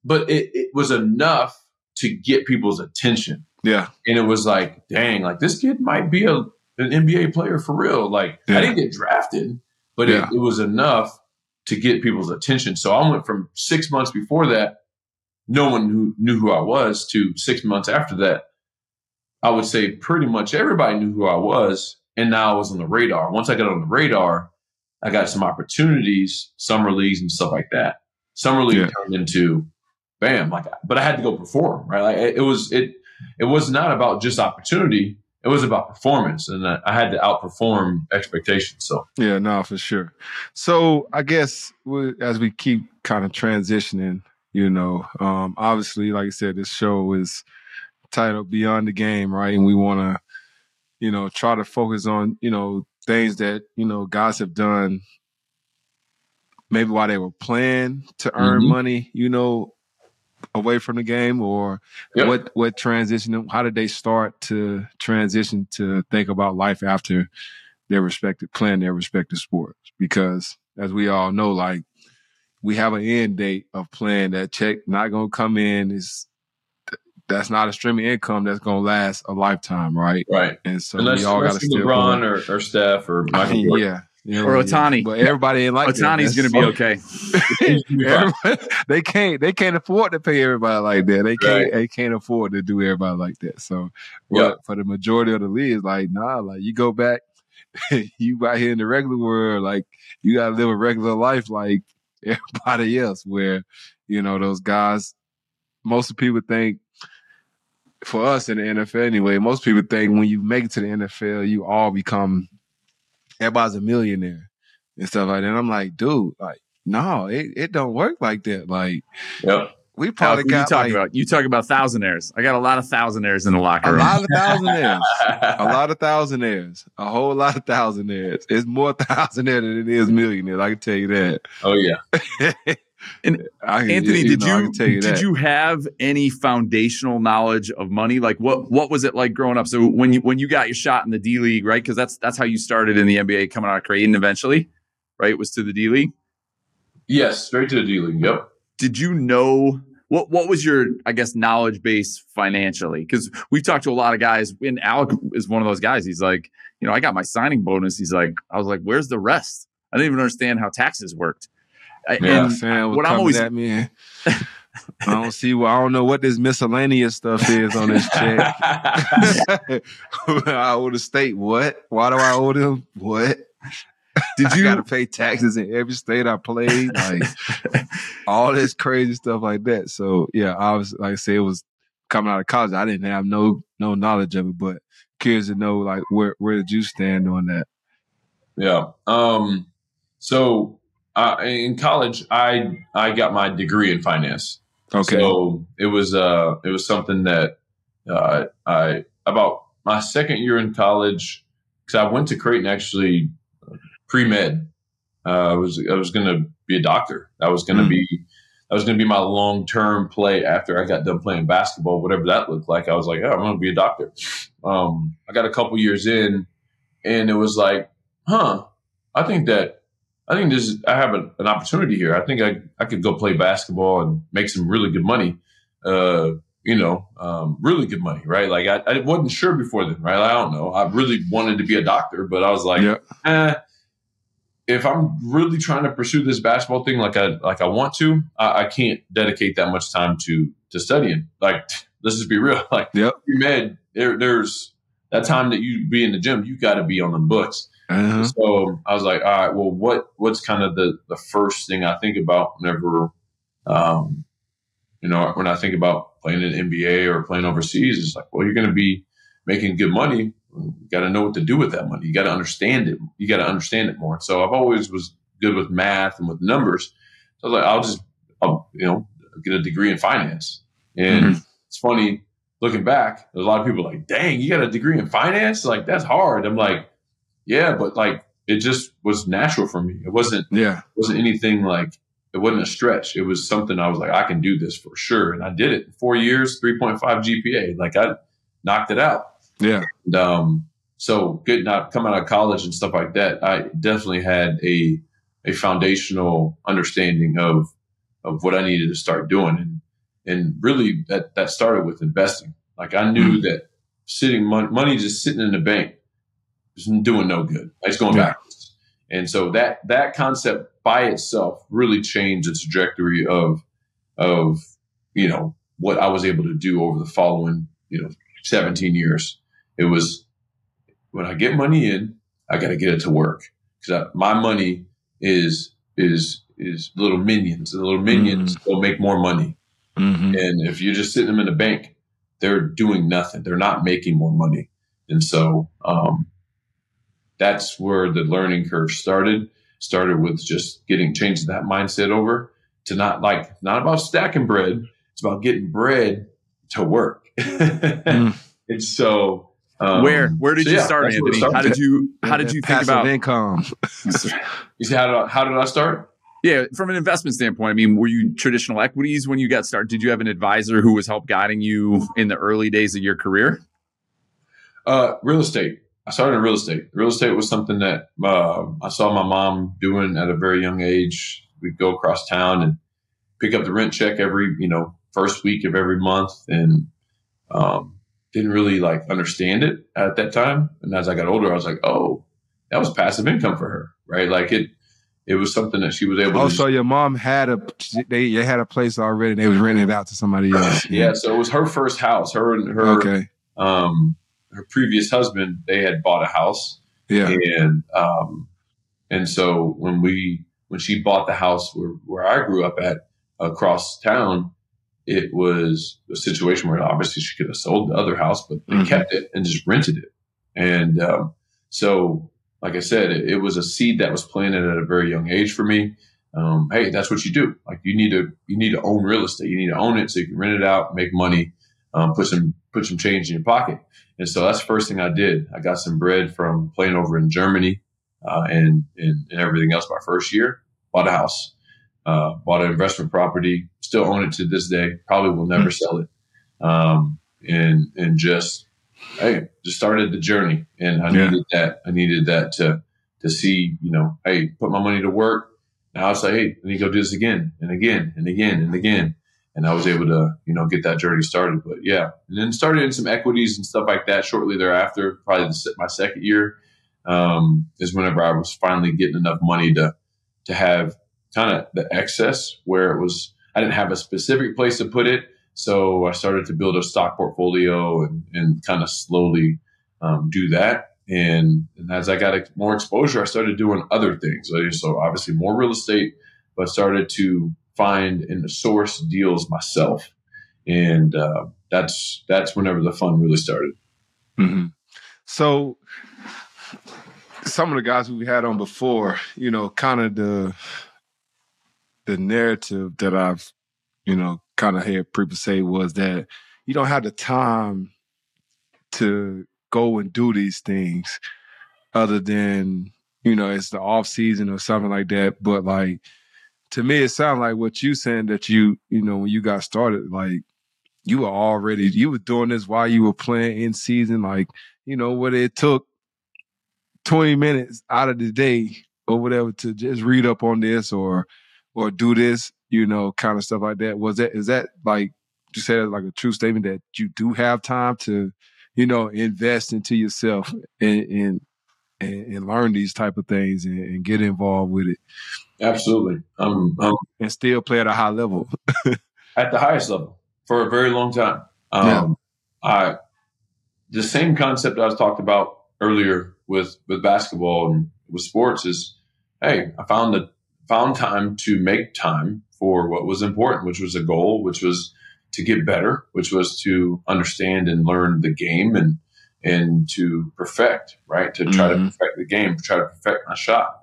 Speaker 2: but it, it was enough to get people's attention.
Speaker 3: Yeah.
Speaker 2: And it was like, dang, like this kid might be a an NBA player for real. Like
Speaker 3: Yeah.
Speaker 2: I didn't get drafted, but
Speaker 3: Yeah.
Speaker 2: it, it was enough to get people's attention. So I went from six months before that, no one who knew who I was, to six months after that. I would say pretty much everybody knew who I was, and now I was on the radar. Once I got on the radar, I got some opportunities, summer leagues and stuff like that. Summer league
Speaker 3: Yeah.
Speaker 2: turned into, bam, like, but I had to go perform, right? Like it, it was it it was not about just opportunity; it was about performance, and I, I had to outperform expectations. So
Speaker 3: Yeah, no, for sure. So I guess we, as we keep kind of transitioning, you know, um, obviously, like I said, this show is titled Beyond the Game, right? And we want to, you know, try to focus on, you know, things that, you know, guys have done maybe while they were playing to earn
Speaker 2: Mhm.
Speaker 3: money, you know, away from the game or
Speaker 2: Yep.
Speaker 3: what what transition how did they start to transition to think about life after their respective playing their respective sports? Because as we all know like we have an end date of playing. That check not going to come in. Is that's not a streaming income that's going to last a lifetime right?
Speaker 2: Right,
Speaker 3: and so
Speaker 2: unless,
Speaker 3: we all got to still
Speaker 2: LeBron or, or Steph or
Speaker 3: I
Speaker 2: Michael
Speaker 3: mean,
Speaker 2: Jordan.
Speaker 3: Yeah
Speaker 4: Or Ohtani.
Speaker 3: But everybody ain't like.
Speaker 4: Ohtani's going to be okay.
Speaker 3: They can't they can't afford to pay everybody like that. They can't
Speaker 2: Right.
Speaker 3: they can't afford to do everybody like that. So but for the majority of the league, it's like, nah, like you go back, you out here in the regular world, like you gotta live a regular life like everybody else, where, you know, those guys most of people think for us in the NFL anyway, most people think when you make it to the NFL, you all become everybody's a millionaire and stuff like that. And I'm like, dude, like, no, it, it don't work like that. Like,
Speaker 2: Yep.
Speaker 3: we probably
Speaker 4: Alec, what you
Speaker 3: got
Speaker 4: talk
Speaker 3: like
Speaker 4: about? You talk about thousandaires. I got a lot of thousandaires in the locker room.
Speaker 3: a lot of thousandaires, a lot of thousandaires, a whole lot of thousandaires. It's more thousandaire than it is millionaires. I can tell you that.
Speaker 2: oh yeah.
Speaker 4: And
Speaker 3: I
Speaker 4: Anthony, did
Speaker 3: know,
Speaker 4: you,
Speaker 3: tell you
Speaker 4: did
Speaker 3: that.
Speaker 4: you have any foundational knowledge of money? Like what what was it like growing up? So when you when you got your shot in the D League, right? Because that's that's how you started in the NBA, coming out of Creighton eventually, right? Was to the D League.
Speaker 2: Yes, straight to the D League. Yep.
Speaker 4: Did you know what what was your I guess knowledge base financially? Because we've talked to a lot of guys, and Alec is one of those guys. He's like, you know, I got my signing bonus. He's like, I was like, where's the rest? I didn't even understand how taxes worked. I-
Speaker 2: Yeah.
Speaker 4: and
Speaker 3: Sam
Speaker 4: what I'm always-
Speaker 3: at me. I don't see. Well, I don't know what this miscellaneous stuff is on this check. I owe the state what? Why do I owe them what?
Speaker 4: did you
Speaker 3: got to pay taxes in every state I played, like all this crazy stuff like that. So yeah, I was like I say, it was coming out of college. I didn't have no no knowledge of it, but curious to know like where where did you stand on that?
Speaker 2: Yeah. Um, so uh, in college, I I got my degree in finance.
Speaker 3: Okay,
Speaker 2: So it was uh it was something that uh, I about my second year in college because I went to Creighton actually pre med. Uh, I was I was going to be a doctor. That was going to
Speaker 3: Mm.
Speaker 2: be that was going to be my long term play after I got done playing basketball, whatever that looked like. I was like, oh, I'm going to be a doctor. Um, I got a couple years in, and it was like, huh, I think that I think this is, I have a, an opportunity here. I think I, I could go play basketball and make some really good money. Uh, you know, um, really good money, right? Like I, I wasn't sure before then, right? I don't know. I really wanted to be a doctor, but I was like,
Speaker 3: yeah,
Speaker 2: eh, if I'm really trying to pursue this basketball thing like I like I want to, I, I can't dedicate that much time to to studying. Like, let's just be real. Like,
Speaker 3: Yep.
Speaker 2: med, there, there's that time that you be in the gym, you got to be on the books.
Speaker 3: Uh-huh.
Speaker 2: So I was like, all right, well, what what's kind of the the first thing I think about whenever, um, you know, when I think about playing in NBA or playing overseas, it's like, well, you're going to be making good money. You got to know what to do with that money. You got to understand it. You got to understand it more. So I've always was good with math and with numbers. So I was like, I'll just, I'll, you know, get a degree in finance. And it's funny looking back. There's a lot of people like, dang, you got a degree in finance? Like that's hard. I'm like, yeah, but like it just was natural for me. It wasn't
Speaker 3: yeah,
Speaker 2: wasn't anything like it wasn't a stretch. It was something I was like, I can do this for sure. And I did it. Four years, 3.5 GPA. Like I knocked it out.
Speaker 3: Yeah.
Speaker 2: And, um, so getting out, coming out of college and stuff like that, I definitely had a, a foundational understanding of, of what I needed to start doing. And, and really that, that started with investing. Like I knew mm-hmm. that sitting money, money just sitting in the bank was doing no good. It's going yeah. backwards. And so that, that concept by itself really changed the trajectory of of you know what I was able to do over the following you know 17 years. It was when I get money in, I got to get it to work because my money is is is little minions. The little minions mm-hmm. will make more money. Mm-hmm. And if you're just sitting them in the bank, they're doing nothing. They're not making more money. And so um, that's where the learning curve started started with just getting changing that mindset over to not like not about stacking bread. It's about getting bread to work. mm. And so
Speaker 4: um, where where did so you yeah, start, Anthony? How did you how did you think about
Speaker 3: income?
Speaker 2: you see how did I, how did I start?
Speaker 4: Yeah, from an investment standpoint, I mean, were you traditional equities when you got started? Did you have an advisor who was help guiding you in the early days of your career?
Speaker 2: Uh, real estate. I started in real estate. Real estate was something that uh, I saw my mom doing at a very young age. We'd go across town and pick up the rent check every, you know, first week of every month, and um, didn't really like understand it at that time. And as I got older, I was like, oh, that was passive income for her, right? Like it, it was something that she was able.
Speaker 3: Oh, to so your mom had a they, they had a place already. They was renting it out to somebody else.
Speaker 2: yeah, so it was her first house. Her and her. Okay. Um, her previous husband, they had bought a house.
Speaker 3: Yeah.
Speaker 2: And um, and so when we when she bought the house where, where I grew up at across town, it was a situation where obviously she could have sold the other house, but they mm-hmm. kept it and just rented it. And um, so, like I said, it, it, was a seed that was planted at a very young age for me. Um, hey, that's what you do. Like you need to you need to own real estate. You need to own it so you can rent it out, make money, um, put some put some change in your pocket. And so that's the first thing I did. I got some bread from playing over in Germany uh, and, and, and everything else. My first year, bought a house, uh, bought an investment property, still own it to this day. Probably will never sell it. Um, and and just hey, just started the journey. And I yeah. needed that. I needed that to to see, you know, hey, put my money to work. Now it's like, hey, let me go do this again and again and again and again and I was able to, you know, get that journey started. But yeah, and then started in some equities and stuff like that shortly thereafter. Probably the, my second year um, is whenever I was finally getting enough money to to have kind of the excess where it was. I didn't have a specific place to put it, so I started to build a stock portfolio and, and kind of slowly um, do that. And, and as I got more exposure, I started doing other things. So obviously more real estate, but started to find and source deals myself, and uh, that's that's whenever the fun really started.
Speaker 3: Mm-hmm. So, some of the guys we had on before, you know, kind of the the narrative that I've, you know, kind of heard people say was that you don't have the time to go and do these things other than you know it's the off season or something like that but like to me, it sounds like what you saying that you, you know, when you got started, like you were already, you were doing this while you were playing in season, like, you know, what it took 20 minutes out of the day or whatever to just read up on this or, or do this, you know, kind of stuff like that. Was that, is that like, you said like a true statement that you do have time to, you know, invest into yourself and, and, and, and learn these type of things and, and get involved with it?
Speaker 2: Absolutely. Um, um,
Speaker 3: and still play at a high level.
Speaker 2: at the highest level for a very long time. Um, yeah. I, the same concept I was talked about earlier with, with basketball and with sports is, hey, I found the found time to make time for what was important, which was a goal, which was to get better, which was to understand and learn the game and and to perfect, right? To try mm-hmm. to perfect the game, try to perfect my shot.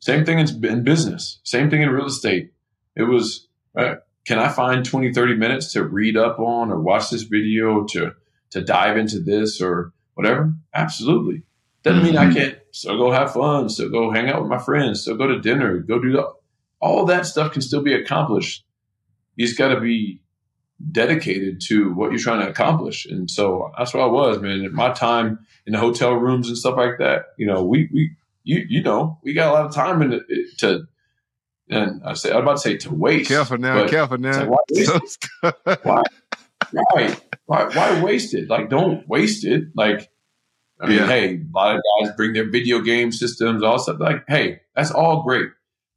Speaker 2: Same thing in, business. Same thing in real estate. It was, right, can I find 20, 30 minutes to read up on or watch this video to, to dive into this or whatever? Absolutely. Doesn't mean I mm-hmm. can't still go have fun, still go hang out with my friends, still go to dinner, go do that. all that stuff can still be accomplished. You just got to be dedicated to what you're trying to accomplish. And so that's what I was, man. My time in the hotel rooms and stuff like that, you know, we, we, you, you know, we got a lot of time in it to, and I say, I'm about to say to waste.
Speaker 3: Careful now, careful now.
Speaker 2: Like, why, why, why, why, why waste it? Like, don't waste it. Like, I mean, yeah. hey, a lot of guys bring their video game systems, all stuff. Like, hey, that's all great.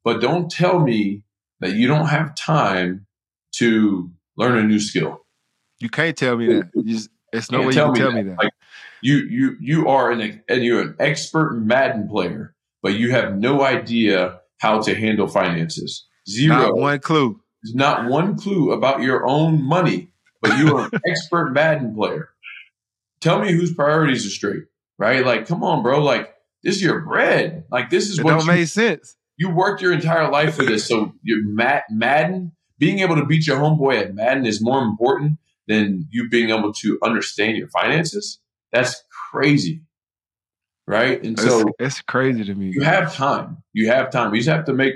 Speaker 2: But don't tell me that you don't have time to learn a new skill.
Speaker 3: You can't tell me that. You just, it's no way you can tell me that.
Speaker 2: Like, you you you are an and you're an expert Madden player, but you have no idea how to handle finances. Zero.
Speaker 3: Not one clue.
Speaker 2: There's not one clue about your own money, but you are an expert Madden player. Tell me whose priorities are straight, right? Like, come on, bro. Like, this is your bread. Like, this is
Speaker 3: it
Speaker 2: what
Speaker 3: don't
Speaker 2: you,
Speaker 3: make sense.
Speaker 2: You worked your entire life for this. So, your Madden being able to beat your homeboy at Madden is more important than you being able to understand your finances. That's crazy. Right. And so
Speaker 3: it's, it's crazy to me.
Speaker 2: You have time. You have time. You just have to make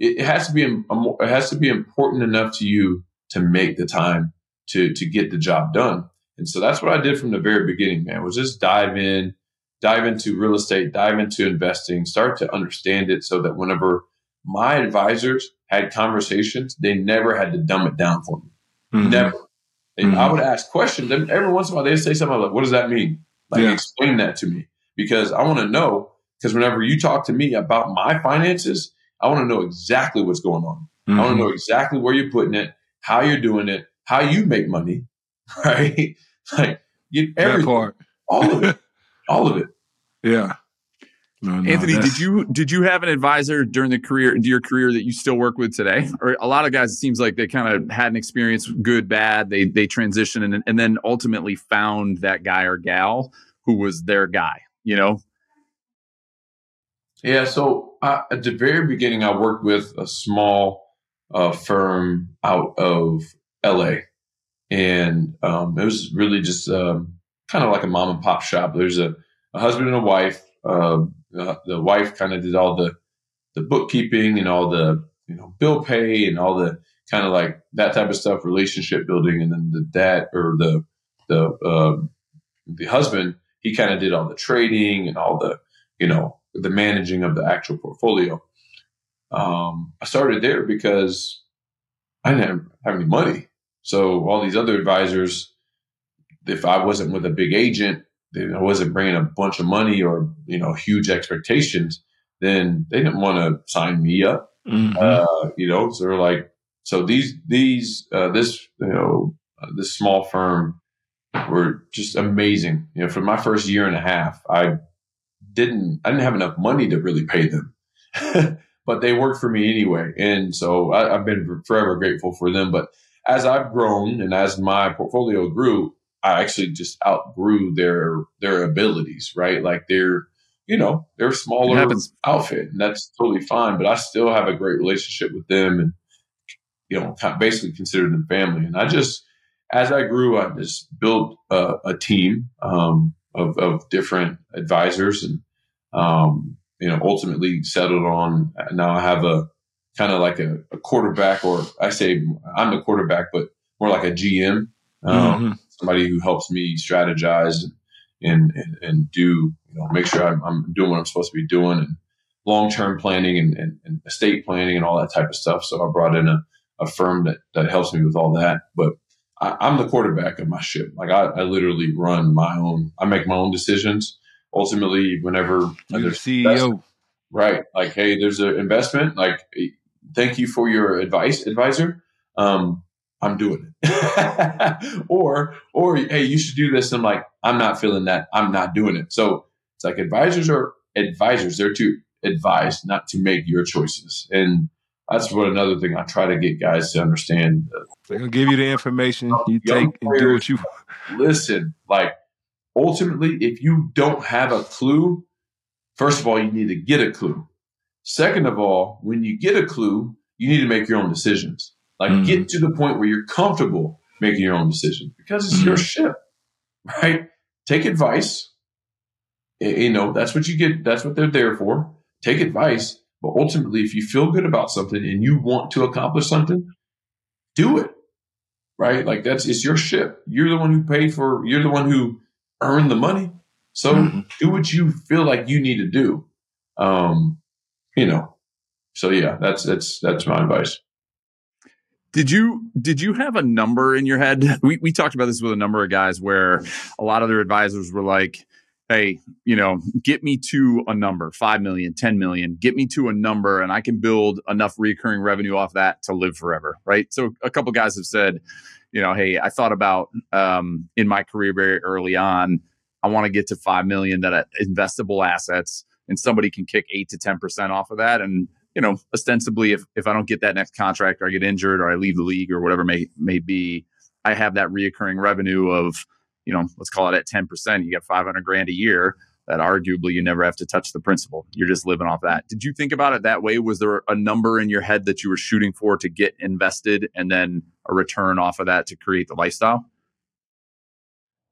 Speaker 2: it has to be um, um, it has to be important enough to you to make the time to to get the job done. And so that's what I did from the very beginning, man, was just dive in, dive into real estate, dive into investing, start to understand it so that whenever my advisors had conversations, they never had to dumb it down for me. Mm-hmm. Never. Mm-hmm. I would ask questions. Every once in a while, they'd say something like, What does that mean? Like, yeah. explain that to me because I want to know. Because whenever you talk to me about my finances, I want to know exactly what's going on. Mm-hmm. I want to know exactly where you're putting it, how you're doing it, how you make money, right? like, get everything, all of it, all of it.
Speaker 3: Yeah.
Speaker 4: No, no, Anthony, did you did you have an advisor during the career your career that you still work with today? Or a lot of guys, it seems like they kind of had an experience, good, bad. They they transitioned and, and then ultimately found that guy or gal who was their guy. You know.
Speaker 2: Yeah. So uh, at the very beginning, I worked with a small uh, firm out of L.A. and um, it was really just um, kind of like a mom and pop shop. There's a, a husband and a wife. Uh, the, wife kind of did all the the bookkeeping and all the you know bill pay and all the kind of like that type of stuff, relationship building, and then the dad or the the uh, the husband he kind of did all the trading and all the you know the managing of the actual portfolio. Um, I started there because I didn't have any money, so all these other advisors, if I wasn't with a big agent, I wasn't bringing a bunch of money or you know huge expectations, then they didn't want to sign me up. Mm-hmm. Uh, you know, so they're like, so these these uh, this you know uh, this small firm were just amazing. You know, for my first year and a half, I didn't I didn't have enough money to really pay them. but they worked for me anyway. And so I, have been forever grateful for them. But as I've grown and as my portfolio grew, I actually just outgrew their their abilities, right? Like they're, you know, they're smaller outfit, and that's totally fine. But I still have a great relationship with them, and you know, basically consider them family. And I just, as I grew, I just built a, a team um, of of different advisors, and um, you know, ultimately settled on. Now I have a kind of like a, a quarterback, or I say I'm the quarterback, but more like a GM. Um, mm-hmm somebody who helps me strategize and and, and do you know make sure I'm, I'm, doing what I'm supposed to be doing and long term planning and, and, and, estate planning and all that type of stuff. So I brought in a, a firm that that helps me with all that. But I, am the quarterback of my ship. Like I, I, literally run my own. I make my own decisions. Ultimately, whenever
Speaker 3: You're there's CEO,
Speaker 2: right? Like, hey, there's an investment. Like, thank you for your advice, advisor. Um, I'm doing it. or, or, hey, you should do this. And I'm like, I'm not feeling that. I'm not doing it. So it's like advisors are advisors. They're to advise, not to make your choices. And that's what another thing I try to get guys to understand.
Speaker 3: They're gonna give you the information you take and do what you
Speaker 2: listen. Like ultimately, if you don't have a clue, first of all, you need to get a clue. Second of all, when you get a clue, you need to make your own decisions. Like mm. get to the point where you're comfortable making your own decision because it's mm. your ship, right? Take advice. You know, that's what you get. That's what they're there for. Take advice, But ultimately, if you feel good about something and you want to accomplish something, do it. Right? Like that's it's your ship. You're the one who paid for. You're the one who earned the money. So mm-hmm. do what you feel like you need to do. Um, you know. So yeah, that's that's that's my advice.
Speaker 4: Did you did you have a number in your head? We we talked about this with a number of guys where a lot of their advisors were like, "Hey, you know, get me to a number, 5 million, 10 million, get me to a number and I can build enough recurring revenue off that to live forever." Right? So a couple guys have said, you know, "Hey, I thought about um, in my career very early on, I want to get to 5 million that investable assets and somebody can kick 8 to 10% off of that and you know, ostensibly, if if I don't get that next contract or I get injured or I leave the league or whatever may may be, I have that reoccurring revenue of, you know, let's call it at ten percent. You get five hundred grand a year. That arguably you never have to touch the principal. You're just living off that. Did you think about it that way? Was there a number in your head that you were shooting for to get invested and then a return off of that to create the lifestyle?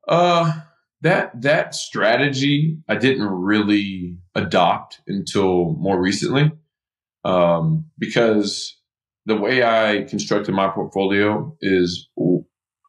Speaker 2: Uh that that strategy I didn't really adopt until more recently um, because the way I constructed my portfolio is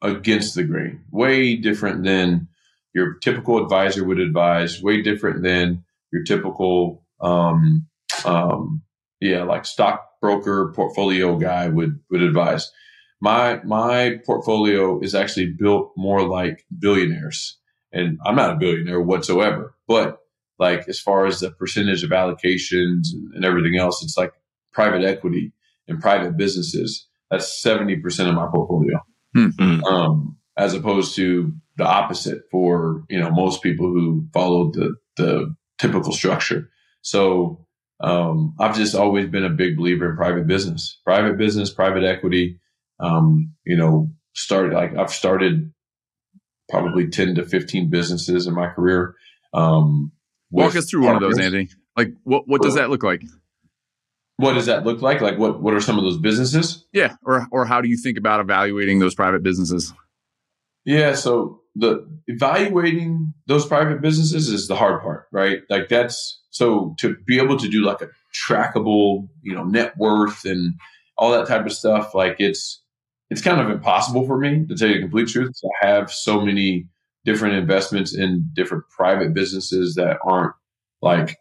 Speaker 2: against the grain, way different than your typical advisor would advise, way different than your typical, um, um, yeah, like stockbroker portfolio guy would would advise. My my portfolio is actually built more like billionaires, and I'm not a billionaire whatsoever, but like as far as the percentage of allocations and everything else, it's like private equity and private businesses. That's 70% of my portfolio. Mm-hmm. Um, as opposed to the opposite for, you know, most people who followed the, the typical structure. So, um, I've just always been a big believer in private business, private business, private equity. Um, you know, started like I've started probably 10 to 15 businesses in my career. Um,
Speaker 4: Walk us through one of those, Andy. Like, what what does that look like?
Speaker 2: What does that look like? Like, what what are some of those businesses?
Speaker 4: Yeah, or or how do you think about evaluating those private businesses?
Speaker 2: Yeah, so the evaluating those private businesses is the hard part, right? Like that's so to be able to do like a trackable, you know, net worth and all that type of stuff. Like it's it's kind of impossible for me to tell you the complete truth. I have so many different investments in different private businesses that aren't like,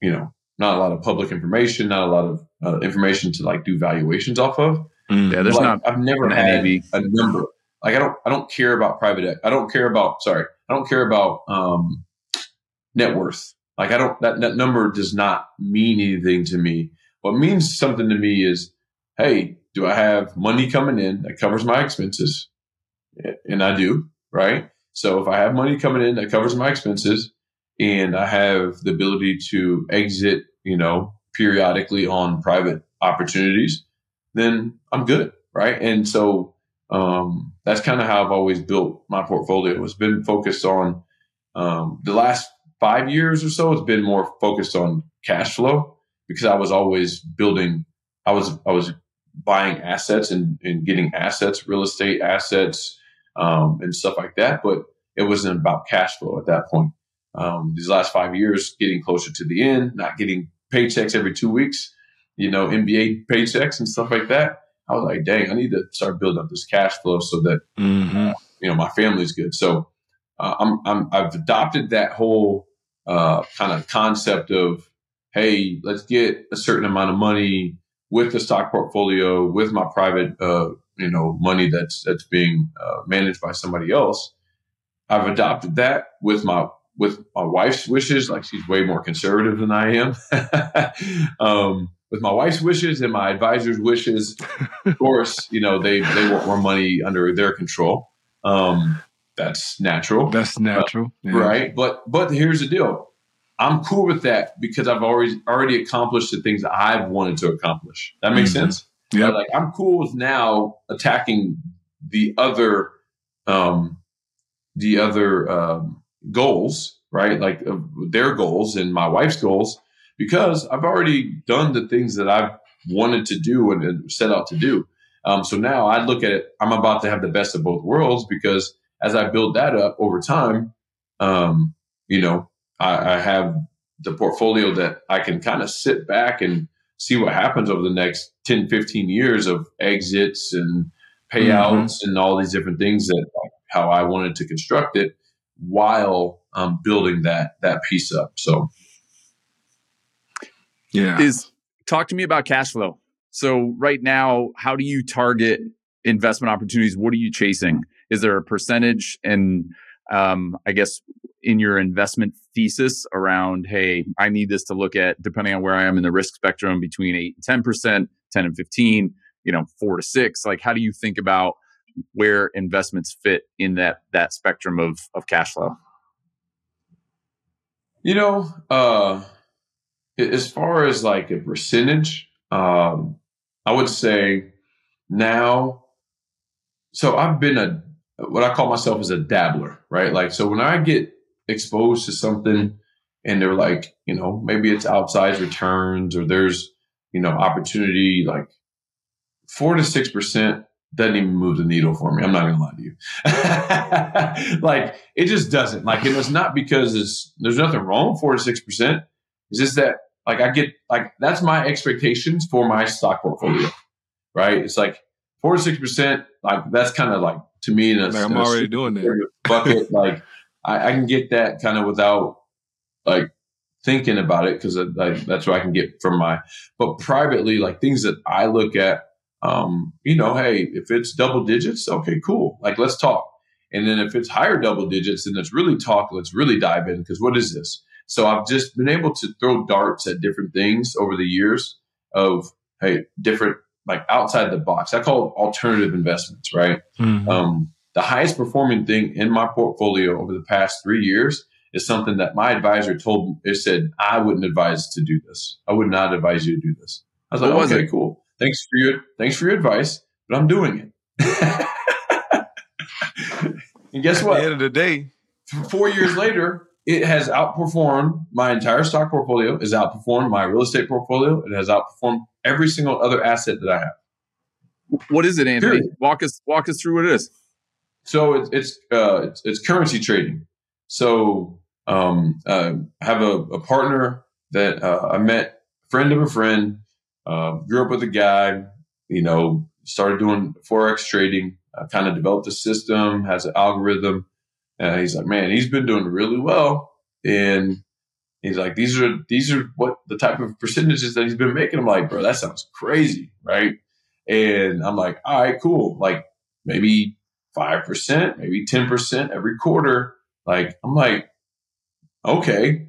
Speaker 2: you know, not a lot of public information, not a lot of uh, information to like do valuations off of.
Speaker 4: Mm, yeah, there's
Speaker 2: like,
Speaker 4: not.
Speaker 2: I've never had NAV. a number. Like I don't, I don't care about private. I don't care about. Sorry, I don't care about um, net worth. Like I don't. That that number does not mean anything to me. What means something to me is, hey, do I have money coming in that covers my expenses? And I do, right? So if I have money coming in that covers my expenses and I have the ability to exit, you know, periodically on private opportunities, then I'm good. Right. And so um, that's kind of how I've always built my portfolio. It's been focused on um, the last five years or so. It's been more focused on cash flow because I was always building. I was I was buying assets and, and getting assets, real estate assets, um, and stuff like that. But it wasn't about cash flow at that point. Um, these last five years, getting closer to the end, not getting paychecks every two weeks, you know, NBA paychecks and stuff like that. I was like, dang, I need to start building up this cash flow so that mm-hmm. uh, you know my family's good. So uh, I'm, I'm I've adopted that whole uh, kind of concept of hey, let's get a certain amount of money with the stock portfolio, with my private uh, you know money that's that's being uh, managed by somebody else. I've adopted that with my with my wife's wishes. Like she's way more conservative than I am. um, with my wife's wishes and my advisor's wishes, of course, you know they they want more money under their control. Um, that's natural.
Speaker 3: That's natural,
Speaker 2: uh, yeah. right? But but here's the deal. I'm cool with that because I've already already accomplished the things I've wanted to accomplish. That makes mm-hmm. sense. Yeah, like I'm cool with now attacking the other um, the other um, goals, right? Like uh, their goals and my wife's goals, because I've already done the things that I've wanted to do and, set out to do. Um, so now I look at it, I'm about to have the best of both worlds because as I build that up over time, um, you know, I, I have the portfolio that I can kind of sit back and see what happens over the next 10, 15 years of exits and payouts mm-hmm. and all these different things that how I wanted to construct it while um, building that that piece up. So
Speaker 4: yeah. Is talk to me about cash flow. So right now, how do you target investment opportunities? What are you chasing? Is there a percentage and um, I guess in your investment thesis around, hey, I need this to look at depending on where I am in the risk spectrum between eight and ten percent, ten and fifteen, you know, four to six. Like, how do you think about where investments fit in that that spectrum of of cash flow?
Speaker 2: You know, uh, as far as like a percentage, um, I would say now. So I've been a what I call myself is a dabbler, right? Like, so when I get exposed to something and they're like, you know, maybe it's outsized returns or there's, you know, opportunity like four to six percent doesn't even move the needle for me. I'm not gonna lie to you. like it just doesn't. Like and it's not because it's there's nothing wrong four to six percent. It's just that like I get like that's my expectations for my stock portfolio. Right? It's like four to six percent, like that's kind of like to me in a,
Speaker 3: like I'm already doing that
Speaker 2: bucket. like I, I, can get that kind of without like thinking about it because like, that's what I can get from my. But privately, like things that I look at, um, you know, hey, if it's double digits, okay, cool. Like let's talk. And then if it's higher double digits, then let's really talk. Let's really dive in because what is this? So I've just been able to throw darts at different things over the years of hey, different like outside the box. I call it alternative investments, right? Mm-hmm. Um, the highest performing thing in my portfolio over the past three years is something that my advisor told me. It said I wouldn't advise to do this. I would not advise you to do this. I was like, what okay, cool. Thanks for your thanks for your advice, but I'm doing it. and guess what?
Speaker 3: At the end of the day,
Speaker 2: four years later, it has outperformed my entire stock portfolio, has outperformed my real estate portfolio, it has outperformed every single other asset that I have.
Speaker 4: What is it, Anthony? Period. Walk us walk us through what it is.
Speaker 2: So it's it's uh, it's, it's, currency trading. So um, uh, I have a, a partner that uh, I met, friend of a friend, uh, grew up with a guy. You know, started doing forex trading. kind of developed a system, has an algorithm. And he's like, man, he's been doing really well. And he's like, these are these are what the type of percentages that he's been making. I'm like, bro, that sounds crazy, right? And I'm like, all right, cool. Like maybe five percent, maybe ten percent every quarter. Like I'm like, okay.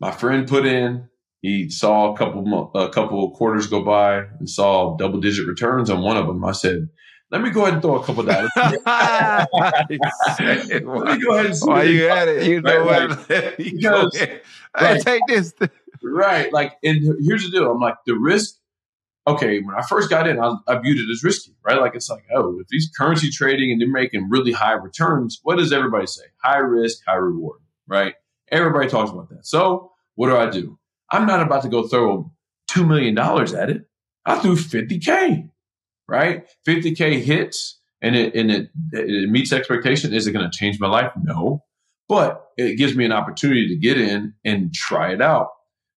Speaker 2: My friend put in. He saw a couple a couple quarters go by and saw double digit returns on one of them. I said, let me go ahead and throw a couple dollars. Let me
Speaker 3: go ahead and see Why you at it? You know right, what? Like, because, right, take this.
Speaker 2: right. Like, and here's the deal. I'm like, the risk, okay, when I first got in, I, I viewed it as risky, right? Like, it's like, oh, if these currency trading and they're making really high returns, what does everybody say? High risk, high reward, right? Everybody talks about that. So what do I do? I'm not about to go throw $2 million at it. I threw 50K right? 50K hits and it, and it, it meets expectation. Is it going to change my life? No, but it gives me an opportunity to get in and try it out.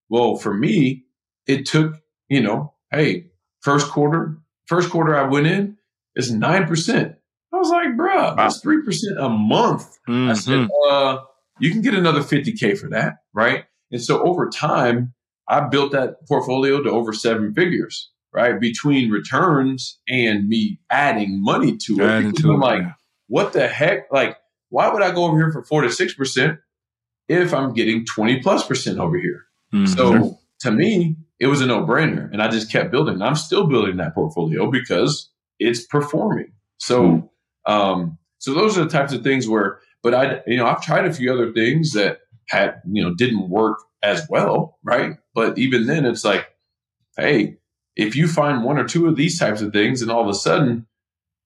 Speaker 2: Well, for me, it took, you know, hey, first quarter, first quarter I went in is 9%. I was like, bruh, that's 3% a month. Mm-hmm. I said, uh, you can get another 50K for that, right? And so over time, I built that portfolio to over seven figures right? Between returns and me adding money to it. Adding to I'm it, like, yeah. what the heck? Like, why would I go over here for four to six percent if I'm getting 20 plus percent over here? Mm-hmm. So to me, it was a no brainer. And I just kept building. I'm still building that portfolio because it's performing. So, mm-hmm. um, so those are the types of things where, but I, you know, I've tried a few other things that had, you know, didn't work as well. Right. But even then it's like, Hey, if you find one or two of these types of things, and all of a sudden,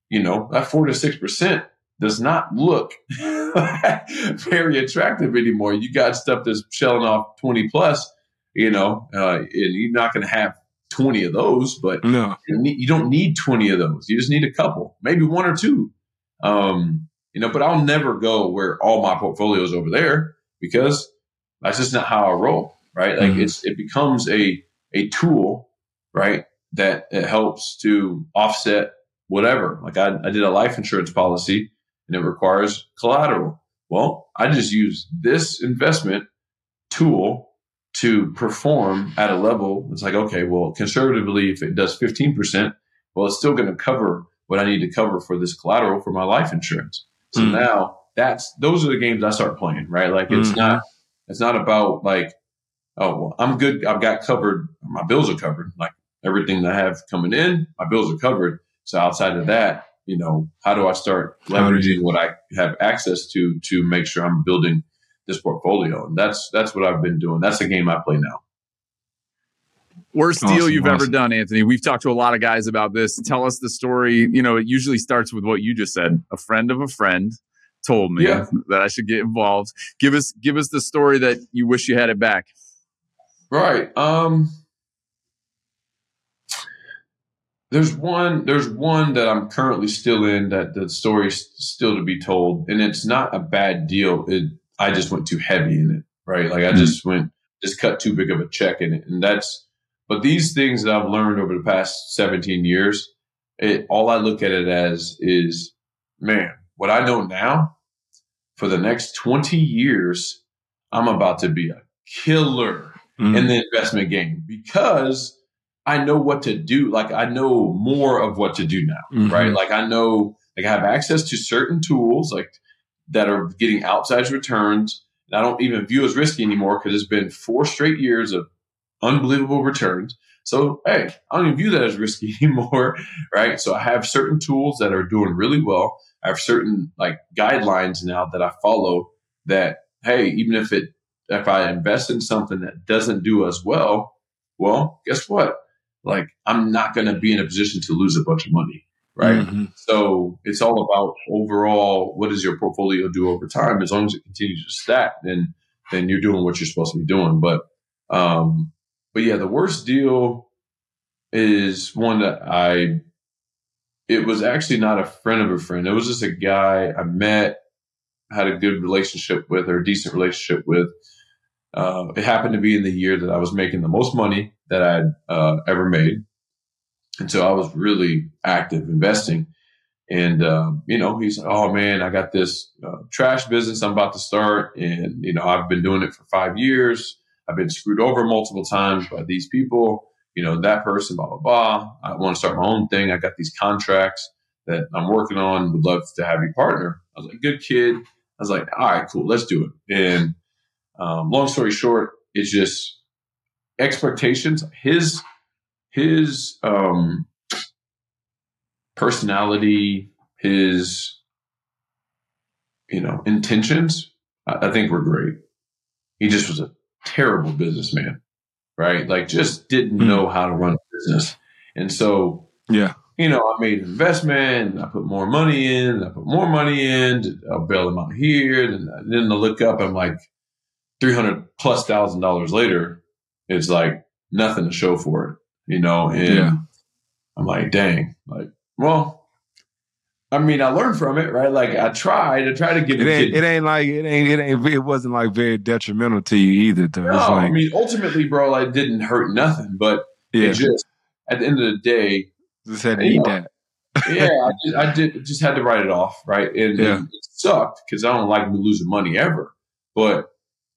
Speaker 2: you know, that four to six percent does not look very attractive anymore. You got stuff that's shelling off 20 plus, you know, uh, and you're not going to have 20 of those, but
Speaker 3: no.
Speaker 2: you don't need 20 of those. You just need a couple, maybe one or two. Um, you know, but I'll never go where all my portfolio is over there because that's just not how I roll, right? Like
Speaker 3: Mhm.
Speaker 2: it's it becomes a a tool, right? That it helps to offset whatever. Like I, I did a life insurance policy and it requires collateral. Well, I just use this investment tool to perform at a level. It's like, okay, well, conservatively, if it does 15%, well, it's still going to cover what I need to cover for this collateral for my life insurance. So
Speaker 3: Mm.
Speaker 2: now that's, those are the games I start playing, right? Like it's
Speaker 3: Mhm.
Speaker 2: not, it's not about like, oh, well, I'm good. I've got covered. My bills are covered. Like everything that I have coming in, my bills are covered. So outside of that, you know, how do I start leveraging what I have access to to make sure I'm building this portfolio? And that's that's what I've been doing. That's the game I play now.
Speaker 4: Worst deal you've ever done, Anthony. We've talked to a lot of guys about this. Tell us the story. You know, it usually starts with what you just said. A friend of a friend told me
Speaker 2: Yeah.
Speaker 4: that I should get involved. Give us give us the story that you wish you had it back.
Speaker 2: Right. Um there's one there's one that I'm currently still in that the story's still to be told and it's not a bad deal. It I just went too heavy in it, right? Like I just went just cut too big of a check in it. And that's but these things that I've learned over the past 17 years, it all I look at it as is man, what I know now for the next 20 years, I'm about to be a killer
Speaker 3: Mhm.
Speaker 2: in the investment game because I know what to do. Like I know more of what to do now,
Speaker 3: Mhm.
Speaker 2: right? Like I know, like I have access to certain tools, like that are getting outsized returns. And I don't even view as risky anymore because it's been four straight years of unbelievable returns. So hey, I don't even view that as risky anymore, right? So I have certain tools that are doing really well. I have certain like guidelines now that I follow that hey, even if it if I invest in something that doesn't do as well, well, guess what? Like I'm not going to be in a position to lose a bunch of money, right?
Speaker 3: Mhm.
Speaker 2: So it's all about overall what does your portfolio do over time? As long as it continues to stack, then then you're doing what you're supposed to be doing. But um, but yeah, the worst deal is one that I. It was actually not a friend of a friend. It was just a guy I met, had a good relationship with or a decent relationship with. Uh, it happened to be in the year that I was making the most money that I'd uh, ever made. And so I was really active investing. And, uh, you know, he's like, oh man, I got this uh, trash business I'm about to start. And, you know, I've been doing it for five years. I've been screwed over multiple times by these people, you know, that person, blah, blah, blah. I want to start my own thing. I got these contracts that I'm working on. Would love to have you partner. I was like, good kid. I was like, all right, cool, let's do it. And um, long story short, it's just expectations. His his um, personality, his you know intentions, I, I think were great. He just was a terrible businessman, right? Like just didn't
Speaker 3: Hmm.
Speaker 2: know how to run a business, and so
Speaker 3: Yeah.
Speaker 2: you know, I made an investment, I put more money in, I put more money in, I'll bail them out here. And then I look up, I'm like 300 plus thousand dollars later, it's like nothing to show for it, you know? And
Speaker 3: Yeah.
Speaker 2: I'm like, dang, like, well, I mean, I learned from it, right? Like I tried, I tried to get
Speaker 3: It ain't. It ain't like it ain't. It ain't. It wasn't like very detrimental to you either. Though.
Speaker 2: no,
Speaker 3: like,
Speaker 2: I mean, ultimately, bro, like, didn't hurt nothing, but
Speaker 3: yeah.
Speaker 2: it just, at the end of the day,
Speaker 3: Just had to eat
Speaker 2: know,
Speaker 3: that.
Speaker 2: yeah, I, just, I did just had to write it off, right? And,
Speaker 3: Yeah.
Speaker 2: and it sucked because I don't like losing money ever. But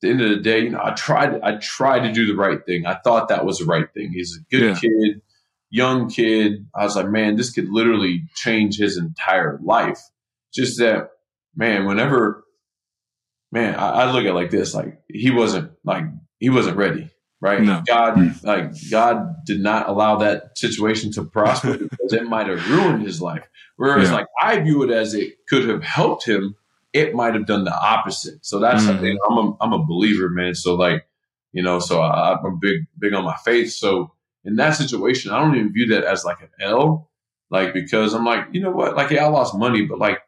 Speaker 2: the end of the day, you know, I tried. I tried to do the right thing. I thought that was the right thing. He's a good
Speaker 3: Yeah.
Speaker 2: kid, young kid. I was like, man, this could literally change his entire life. Just that, man. Whenever, man, I, I look at it like this: like he wasn't like he wasn't ready. Right?
Speaker 3: No.
Speaker 2: God, mm. like God did not allow that situation to prosper because it might have ruined his life. Whereas,
Speaker 3: Yeah.
Speaker 2: like I view it as it could have helped him, it might have done the opposite. So that's the thing. Mm. I'm a I'm a believer, man. So like, you know, so I, I'm big big on my faith. So in that situation, I don't even view that as like an L, like because I'm like, you know what, like yeah, I lost money, but like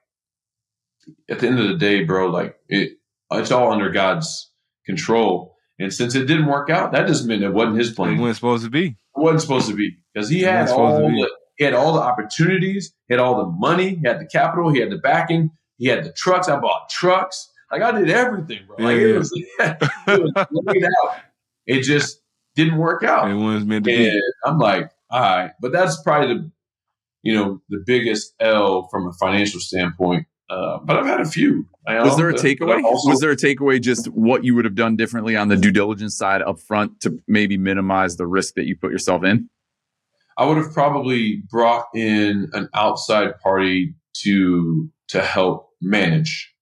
Speaker 2: at the end of the day, bro, like it it's all under God's control. And since it didn't work out, that just meant it wasn't his plan.
Speaker 3: It wasn't supposed to be.
Speaker 2: It wasn't supposed to be because he had
Speaker 3: wasn't supposed to
Speaker 2: all
Speaker 3: be.
Speaker 2: the he had all the opportunities, he had all the money, he had the capital, he had the backing, he had the trucks. I bought trucks. like I did everything, bro. Like it was, it was laid out. It just didn't work out.
Speaker 3: It was meant to
Speaker 2: And
Speaker 3: be.
Speaker 2: I'm like, all right, but that's probably the, you know, the biggest L from a financial standpoint. Uh, but I've had a few. I
Speaker 4: Was there a takeaway?
Speaker 2: also-
Speaker 4: was there a takeaway just what you would have done differently on the due diligence side up front to maybe minimize the risk that you put yourself in?
Speaker 2: I would have probably brought in an outside party to to help manage,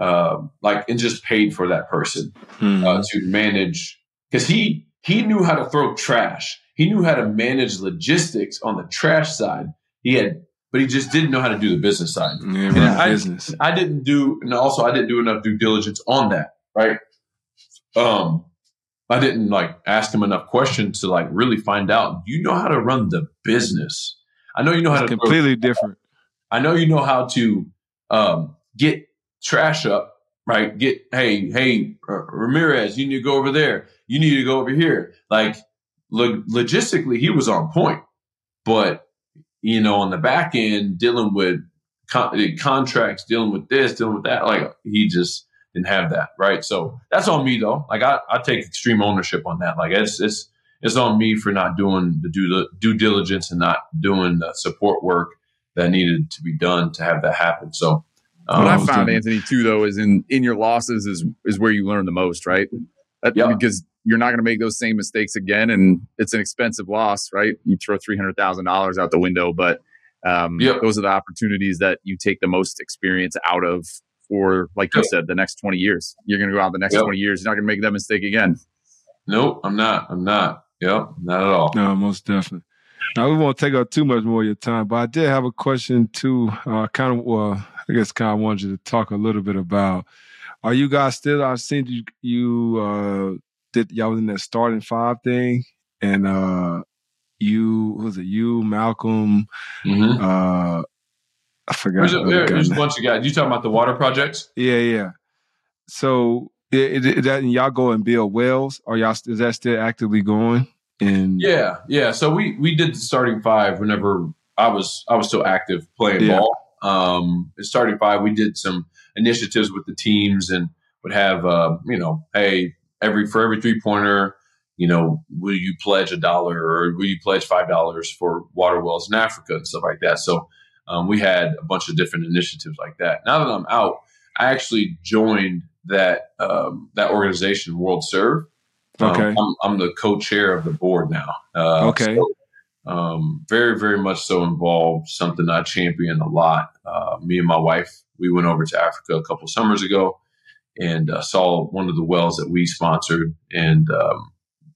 Speaker 2: um, like and just paid for that person
Speaker 3: Hmm.
Speaker 2: uh, to manage because he he knew how to throw trash. He knew how to manage logistics on the trash side. He had, but he just didn't know how to do the business side.
Speaker 3: yeah,
Speaker 2: and I-
Speaker 3: business.
Speaker 2: I didn't do, and also I didn't do enough due diligence on that. Right. Um, I didn't like ask him enough questions to like really find out. You know how to run the business. I know you know how
Speaker 3: It's
Speaker 2: to
Speaker 3: completely different.
Speaker 2: I know you know how to um, get trash up, right? Get hey, hey, uh, Ramirez, you need to go over there. You need to go over here. Like lo- logistically, he was on point, but you know, on the back end, dealing with con- uh, contracts, dealing with this, dealing with that, like he just didn't have that, right? So that's on me though. Like I, I take extreme ownership on that. Like it's it's it's on me for not doing the due due diligence and not doing the support work that needed to be done to have that happen. So, um,
Speaker 4: what I
Speaker 3: was
Speaker 4: found,
Speaker 3: doing-
Speaker 4: Anthony, too, though, is in in your losses is is where you learn the most, right? That,
Speaker 2: Yeah.
Speaker 4: Because you're not going to make those same mistakes again, and it's an expensive loss, right? You throw three hundred thousand dollars out the window, but um,
Speaker 2: Yep.
Speaker 4: those are the opportunities that you take the most experience out of for, like you said, the next twenty years. You're going to go out the next
Speaker 2: Yep.
Speaker 4: twenty years. You're not going to make that mistake again.
Speaker 2: nope, I'm not. I'm not. Yep, not at all.
Speaker 3: No, most definitely. Now we won't take up too much more of your time, but I did have a question too. Uh, kind of, well, I guess, kind of wanted you to talk a little bit about. Are you guys still? I've seen you. You uh, did y'all was in that starting five thing, and uh, you was it? You, Malcolm.
Speaker 2: Mm-hmm.
Speaker 3: Uh, I forgot.
Speaker 2: There's, a, there- there's a bunch of guys. You talking about the water projects?
Speaker 3: Yeah, yeah. So, it, it, that and y'all go and build wells, or y'all is that still actively going? And
Speaker 2: Yeah, yeah. So we we did the starting five whenever I was I was still active playing
Speaker 3: Yeah.
Speaker 2: ball. Um, in starting five, we did some initiatives with the teams and would have uh, you know, hey, every for every three pointer, you know, will you pledge a dollar or will you pledge five dollars for water wells in Africa and stuff like that. So um, we had a bunch of different initiatives like that. Now that I'm out, I actually joined that um, that organization, World Serve. Um,
Speaker 3: Okay.
Speaker 2: I'm, I'm the co-chair of the board now. Uh,
Speaker 3: Okay.
Speaker 2: so, um, very, very much so involved. Something I champion a lot. Uh, me and my wife, we went over to Africa a couple summers ago and uh, saw one of the wells that we sponsored, and um,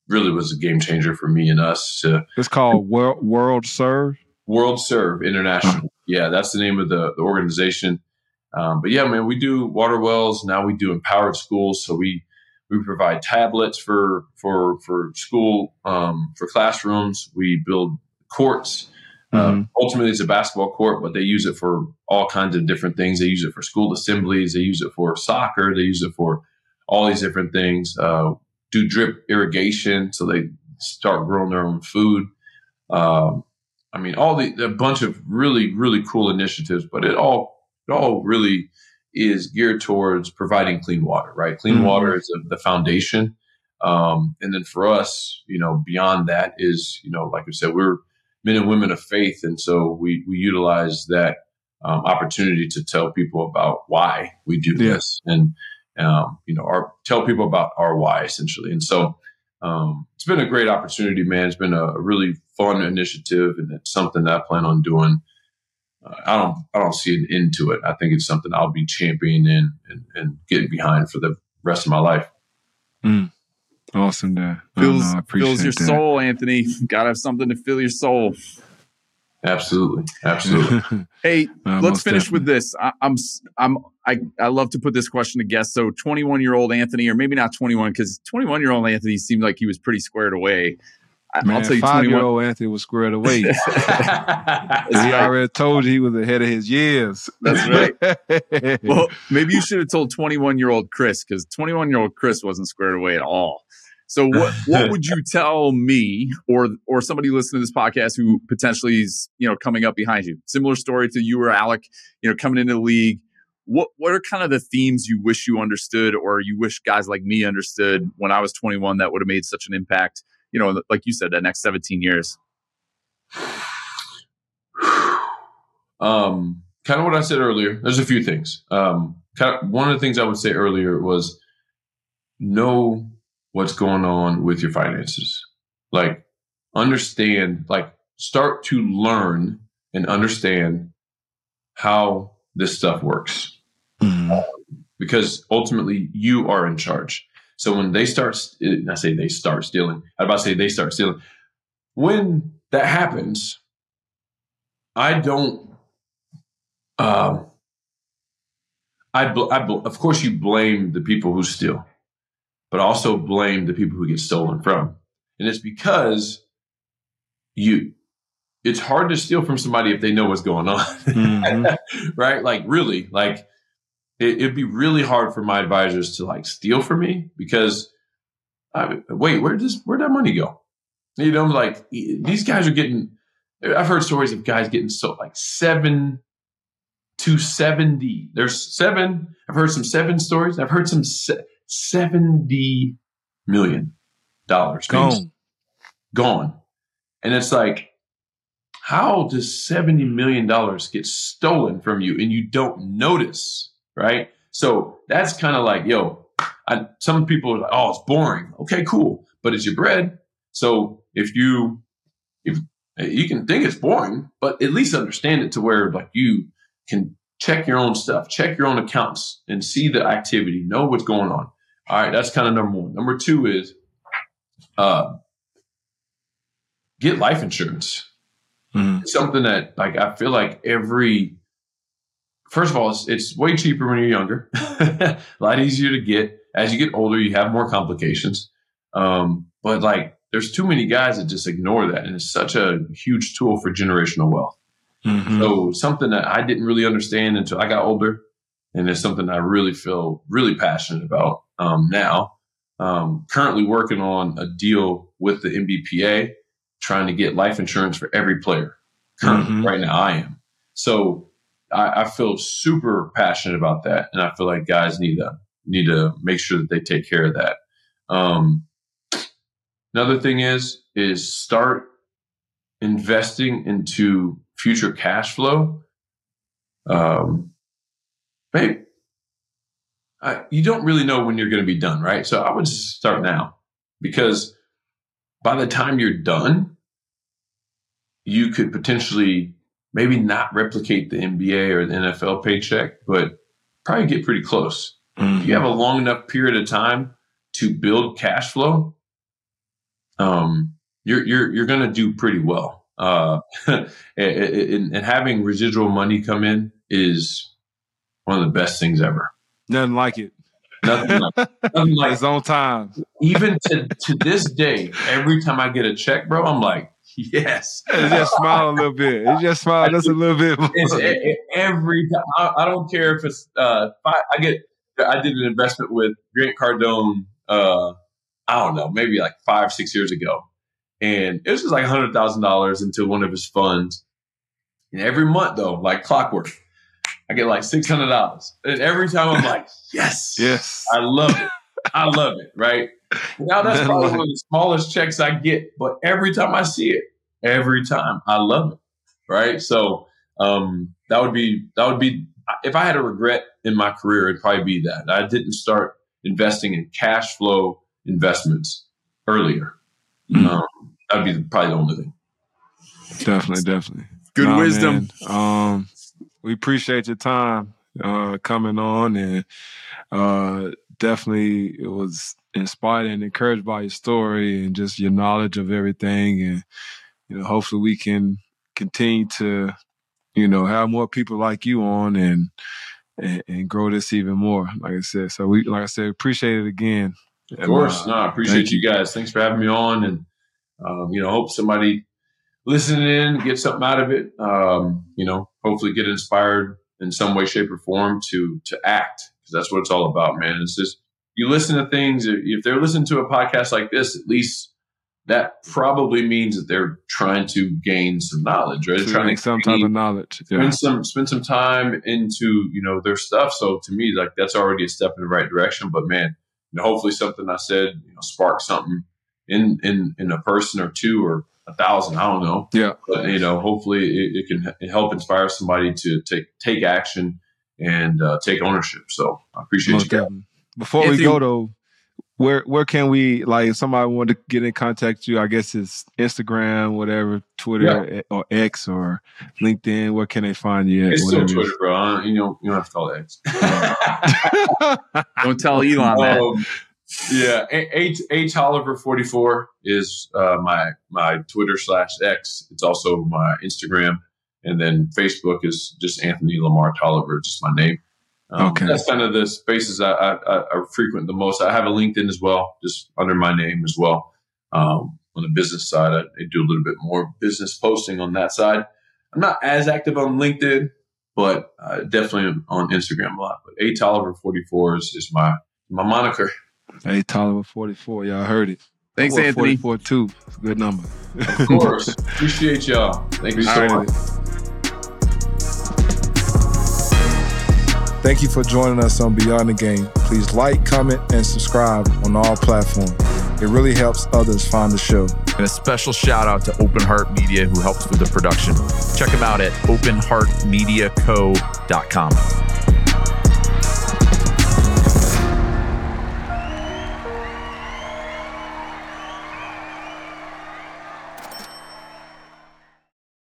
Speaker 2: really was a game changer for me and us. To
Speaker 3: it's called World, World Serve.
Speaker 2: World Serve International. Yeah, that's the name of the, the organization. Um, but yeah, man, we do water wells now. We do empowered schools, so we we provide tablets for for for school um, for classrooms. We build courts. Uh,
Speaker 3: Mhm.
Speaker 2: ultimately, it's a basketball court, but they use it for all kinds of different things. They use it for school assemblies. They use it for soccer. They use it for all these different things. Uh, do drip irrigation, so they start growing their own food. Um, I mean, all the a bunch of really really cool initiatives, but it all it all really is geared towards providing clean water. Right, clean
Speaker 3: Mhm.
Speaker 2: water is the, the foundation, um, and then for us, you know, beyond that is you know, like I said, we're men and women of faith, and so we we utilize that um, opportunity to tell people about why we do
Speaker 3: Yeah.
Speaker 2: this, and um, you know, our tell people about our why essentially, and so um, it's been a great opportunity, man. It's been a really fun initiative, and it's something that I plan on doing. I don't, I don't see an end to it. I think it's something I'll be championing and, and getting behind for the rest of my life.
Speaker 3: Awesome, there.
Speaker 4: Fills,
Speaker 3: I appreciate
Speaker 4: fills your
Speaker 3: that.
Speaker 4: soul, Anthony. Got to have something to fill your soul.
Speaker 2: Absolutely, absolutely.
Speaker 4: Hey,
Speaker 3: Uh,
Speaker 4: let's finish
Speaker 3: definitely.
Speaker 4: with this. I, I'm I'm I, I love to put this question to guests. So 21 year old Anthony, or maybe not 21, because 21 year old Anthony seemed like he was pretty squared away. I,
Speaker 3: Man,
Speaker 4: I'll tell you,
Speaker 3: five
Speaker 4: 21.
Speaker 3: year old Anthony was squared away. he
Speaker 4: right.
Speaker 3: already told you he was ahead of his years.
Speaker 4: That's
Speaker 3: right.
Speaker 4: Well, maybe you should have told 21 year old Kris because 21 year old Kris wasn't squared away at all. So what what would you tell me or or somebody listening to this podcast who potentially is you know coming up behind you? Similar story to you or Alec, you know, coming into the league. what what are kind of the themes you wish you understood or you wish guys like me understood when I was 21 that would have made such an impact, you know, like you said, that next 17 years?
Speaker 2: um, kind of what I said earlier. There's a few things. Um, kind of, one of the things I would say earlier was know what's going on with your finances. Like understand, like start to learn and understand how this stuff works. Mm-hmm. Because ultimately you are in charge. So when they start, I say they start stealing. I about to say they start stealing. When that happens, I don't. Um, I, I, of course, you blame the people who steal, but also blame the people who get stolen from, and it's because you. It's hard to steal from somebody if they know what's going on, mm-hmm. right? Like really, like it, would be really hard for my advisors to like steal from me because, I, wait, where does where'd that money go? You know, I'm like these guys are getting. I've heard stories of guys getting so like seven to seventy. There's seven. I've heard some seven stories. I've heard some se- seventy million dollars
Speaker 3: gone,
Speaker 2: gone, and it's like, how does seventy million dollars get stolen from you and you don't notice? Right. So that's kind of like, yo, I, some people are like, oh, it's boring. Okay, cool, but it's your bread. So if you if you can think it's boring, but at least understand it to where like you can check your own stuff, check your own accounts, and see the activity, know what's going on. All right, that's kind of number one. Number two is uh, get life insurance. Mm-hmm. something that like I feel like every first of all, it's, it's way cheaper when you're younger, a lot easier to get. As you get older, you have more complications. Um, but like there's too many guys that just ignore that. And it's such a huge tool for generational wealth. Mm-hmm. So something that I didn't really understand until I got older. And it's something I really feel really passionate about um, now. Um, currently working on a deal with the NBPA, trying to get life insurance for every player. Currently, mm-hmm. right now, I am. So I, I feel super passionate about that, and I feel like guys need to need to make sure that they take care of that. Um, Another thing is is start investing into future cash flow. Um, babe, I, you don't really know when you're going to be done, right? So I would just start now because by the time you're done, you could potentially maybe not replicate the NBA or the NFL paycheck, but probably get pretty close. Mm-hmm. If you have a long enough period of time to build cash flow, um, you're you're you're going to do pretty well. Uh, and, and, having residual money come in is one of the best things ever.
Speaker 3: Nothing like it.
Speaker 2: Nothing like, nothing like
Speaker 3: it's on time.
Speaker 2: Even to to this day, every time I get a check, bro, I'm like, yes.
Speaker 3: It just smile a little bit. It just smile just a little bit.
Speaker 2: It's every time. I, I, don't care if it's uh, five, I get. I did an investment with Grant Cardone. Uh, I don't know, maybe like five, six years ago. And it was just like $100,000 into one of his funds. And every month, though, like clockwork, I get like $600. And every time I'm like, yes,
Speaker 3: yes,
Speaker 2: I love it. I love it. Right. Now that's probably one of the smallest checks I get, but every time I see it, every time I love it. Right. So, um, that would be, that would be, if I had a regret in my career, it'd probably be that I didn't start investing in cash flow investments earlier. Mm. Um, that'd be probably the only thing.
Speaker 3: Definitely, definitely.
Speaker 4: Good nah, wisdom.
Speaker 3: Um, we appreciate your time uh, coming on, and uh, definitely it was inspired and encouraged by your story and just your knowledge of everything, and you know, hopefully we can continue to, you know, have more people like you on and and, and grow this even more. Like I said, so we, like I said, appreciate it again.
Speaker 2: Of course. no, I appreciate you. you. guys. Thanks for having me on. And, um, you know, hope somebody listening in get something out of it. Um, you know, hopefully get inspired in some way, shape, or form to to act because that's what it's all about, man. It's just you listen to things. If they're listening to a podcast like this, at least that probably means that they're trying to gain some knowledge, right? Trying to
Speaker 3: some
Speaker 2: gain-
Speaker 3: type of knowledge. Yeah.
Speaker 2: spend some spend some time into you know their stuff. So to me, like that's already a step in the right direction. But man, you know, hopefully something I said you know sparked something in in in a person or two or a thousand. I don't know.
Speaker 3: Yeah.
Speaker 2: But you know, hopefully it, it can help inspire somebody to take take action and uh, take ownership. So I appreciate
Speaker 3: Most
Speaker 2: you. guys.
Speaker 3: definitely. Before
Speaker 4: Anthony-
Speaker 3: we go though, where where can we like if somebody wanted to get in contact with you? I guess it's Instagram, whatever, Twitter eh, or X or LinkedIn. Where can they find you? At,
Speaker 2: It's still Twitter, bro. I don't- You know, you don't have to call it X.
Speaker 4: Don't tell Elon that.
Speaker 2: Um, yeah, A- H H Oliver forty four is uh, my my Twitter slash X. It's also my Instagram, and then Facebook is just Anthony Lamar Tolliver, just my name. Um,
Speaker 3: Okay.
Speaker 2: that's kind of the spaces I, I, I I frequent the most. I have a LinkedIn as well, just under my name as well. Um, on the business side, I, I do a little bit more business posting on that side. I'm not as active on LinkedIn, but uh, definitely on Instagram a lot. But A Tolliver forty four is, is my my moniker.
Speaker 3: A Tolliver forty four. Y'all heard it.
Speaker 4: Thanks, Anthony.
Speaker 3: four too. It's a good number.
Speaker 2: Of course. Appreciate y'all. Thank you so much.
Speaker 5: Thank you for joining us on Beyond the Game. Please like, comment, and subscribe on all platforms. It really helps others find the show.
Speaker 1: And a special shout out to Open Heart Media who helps with the production. Check them out at openheartmediaco.com.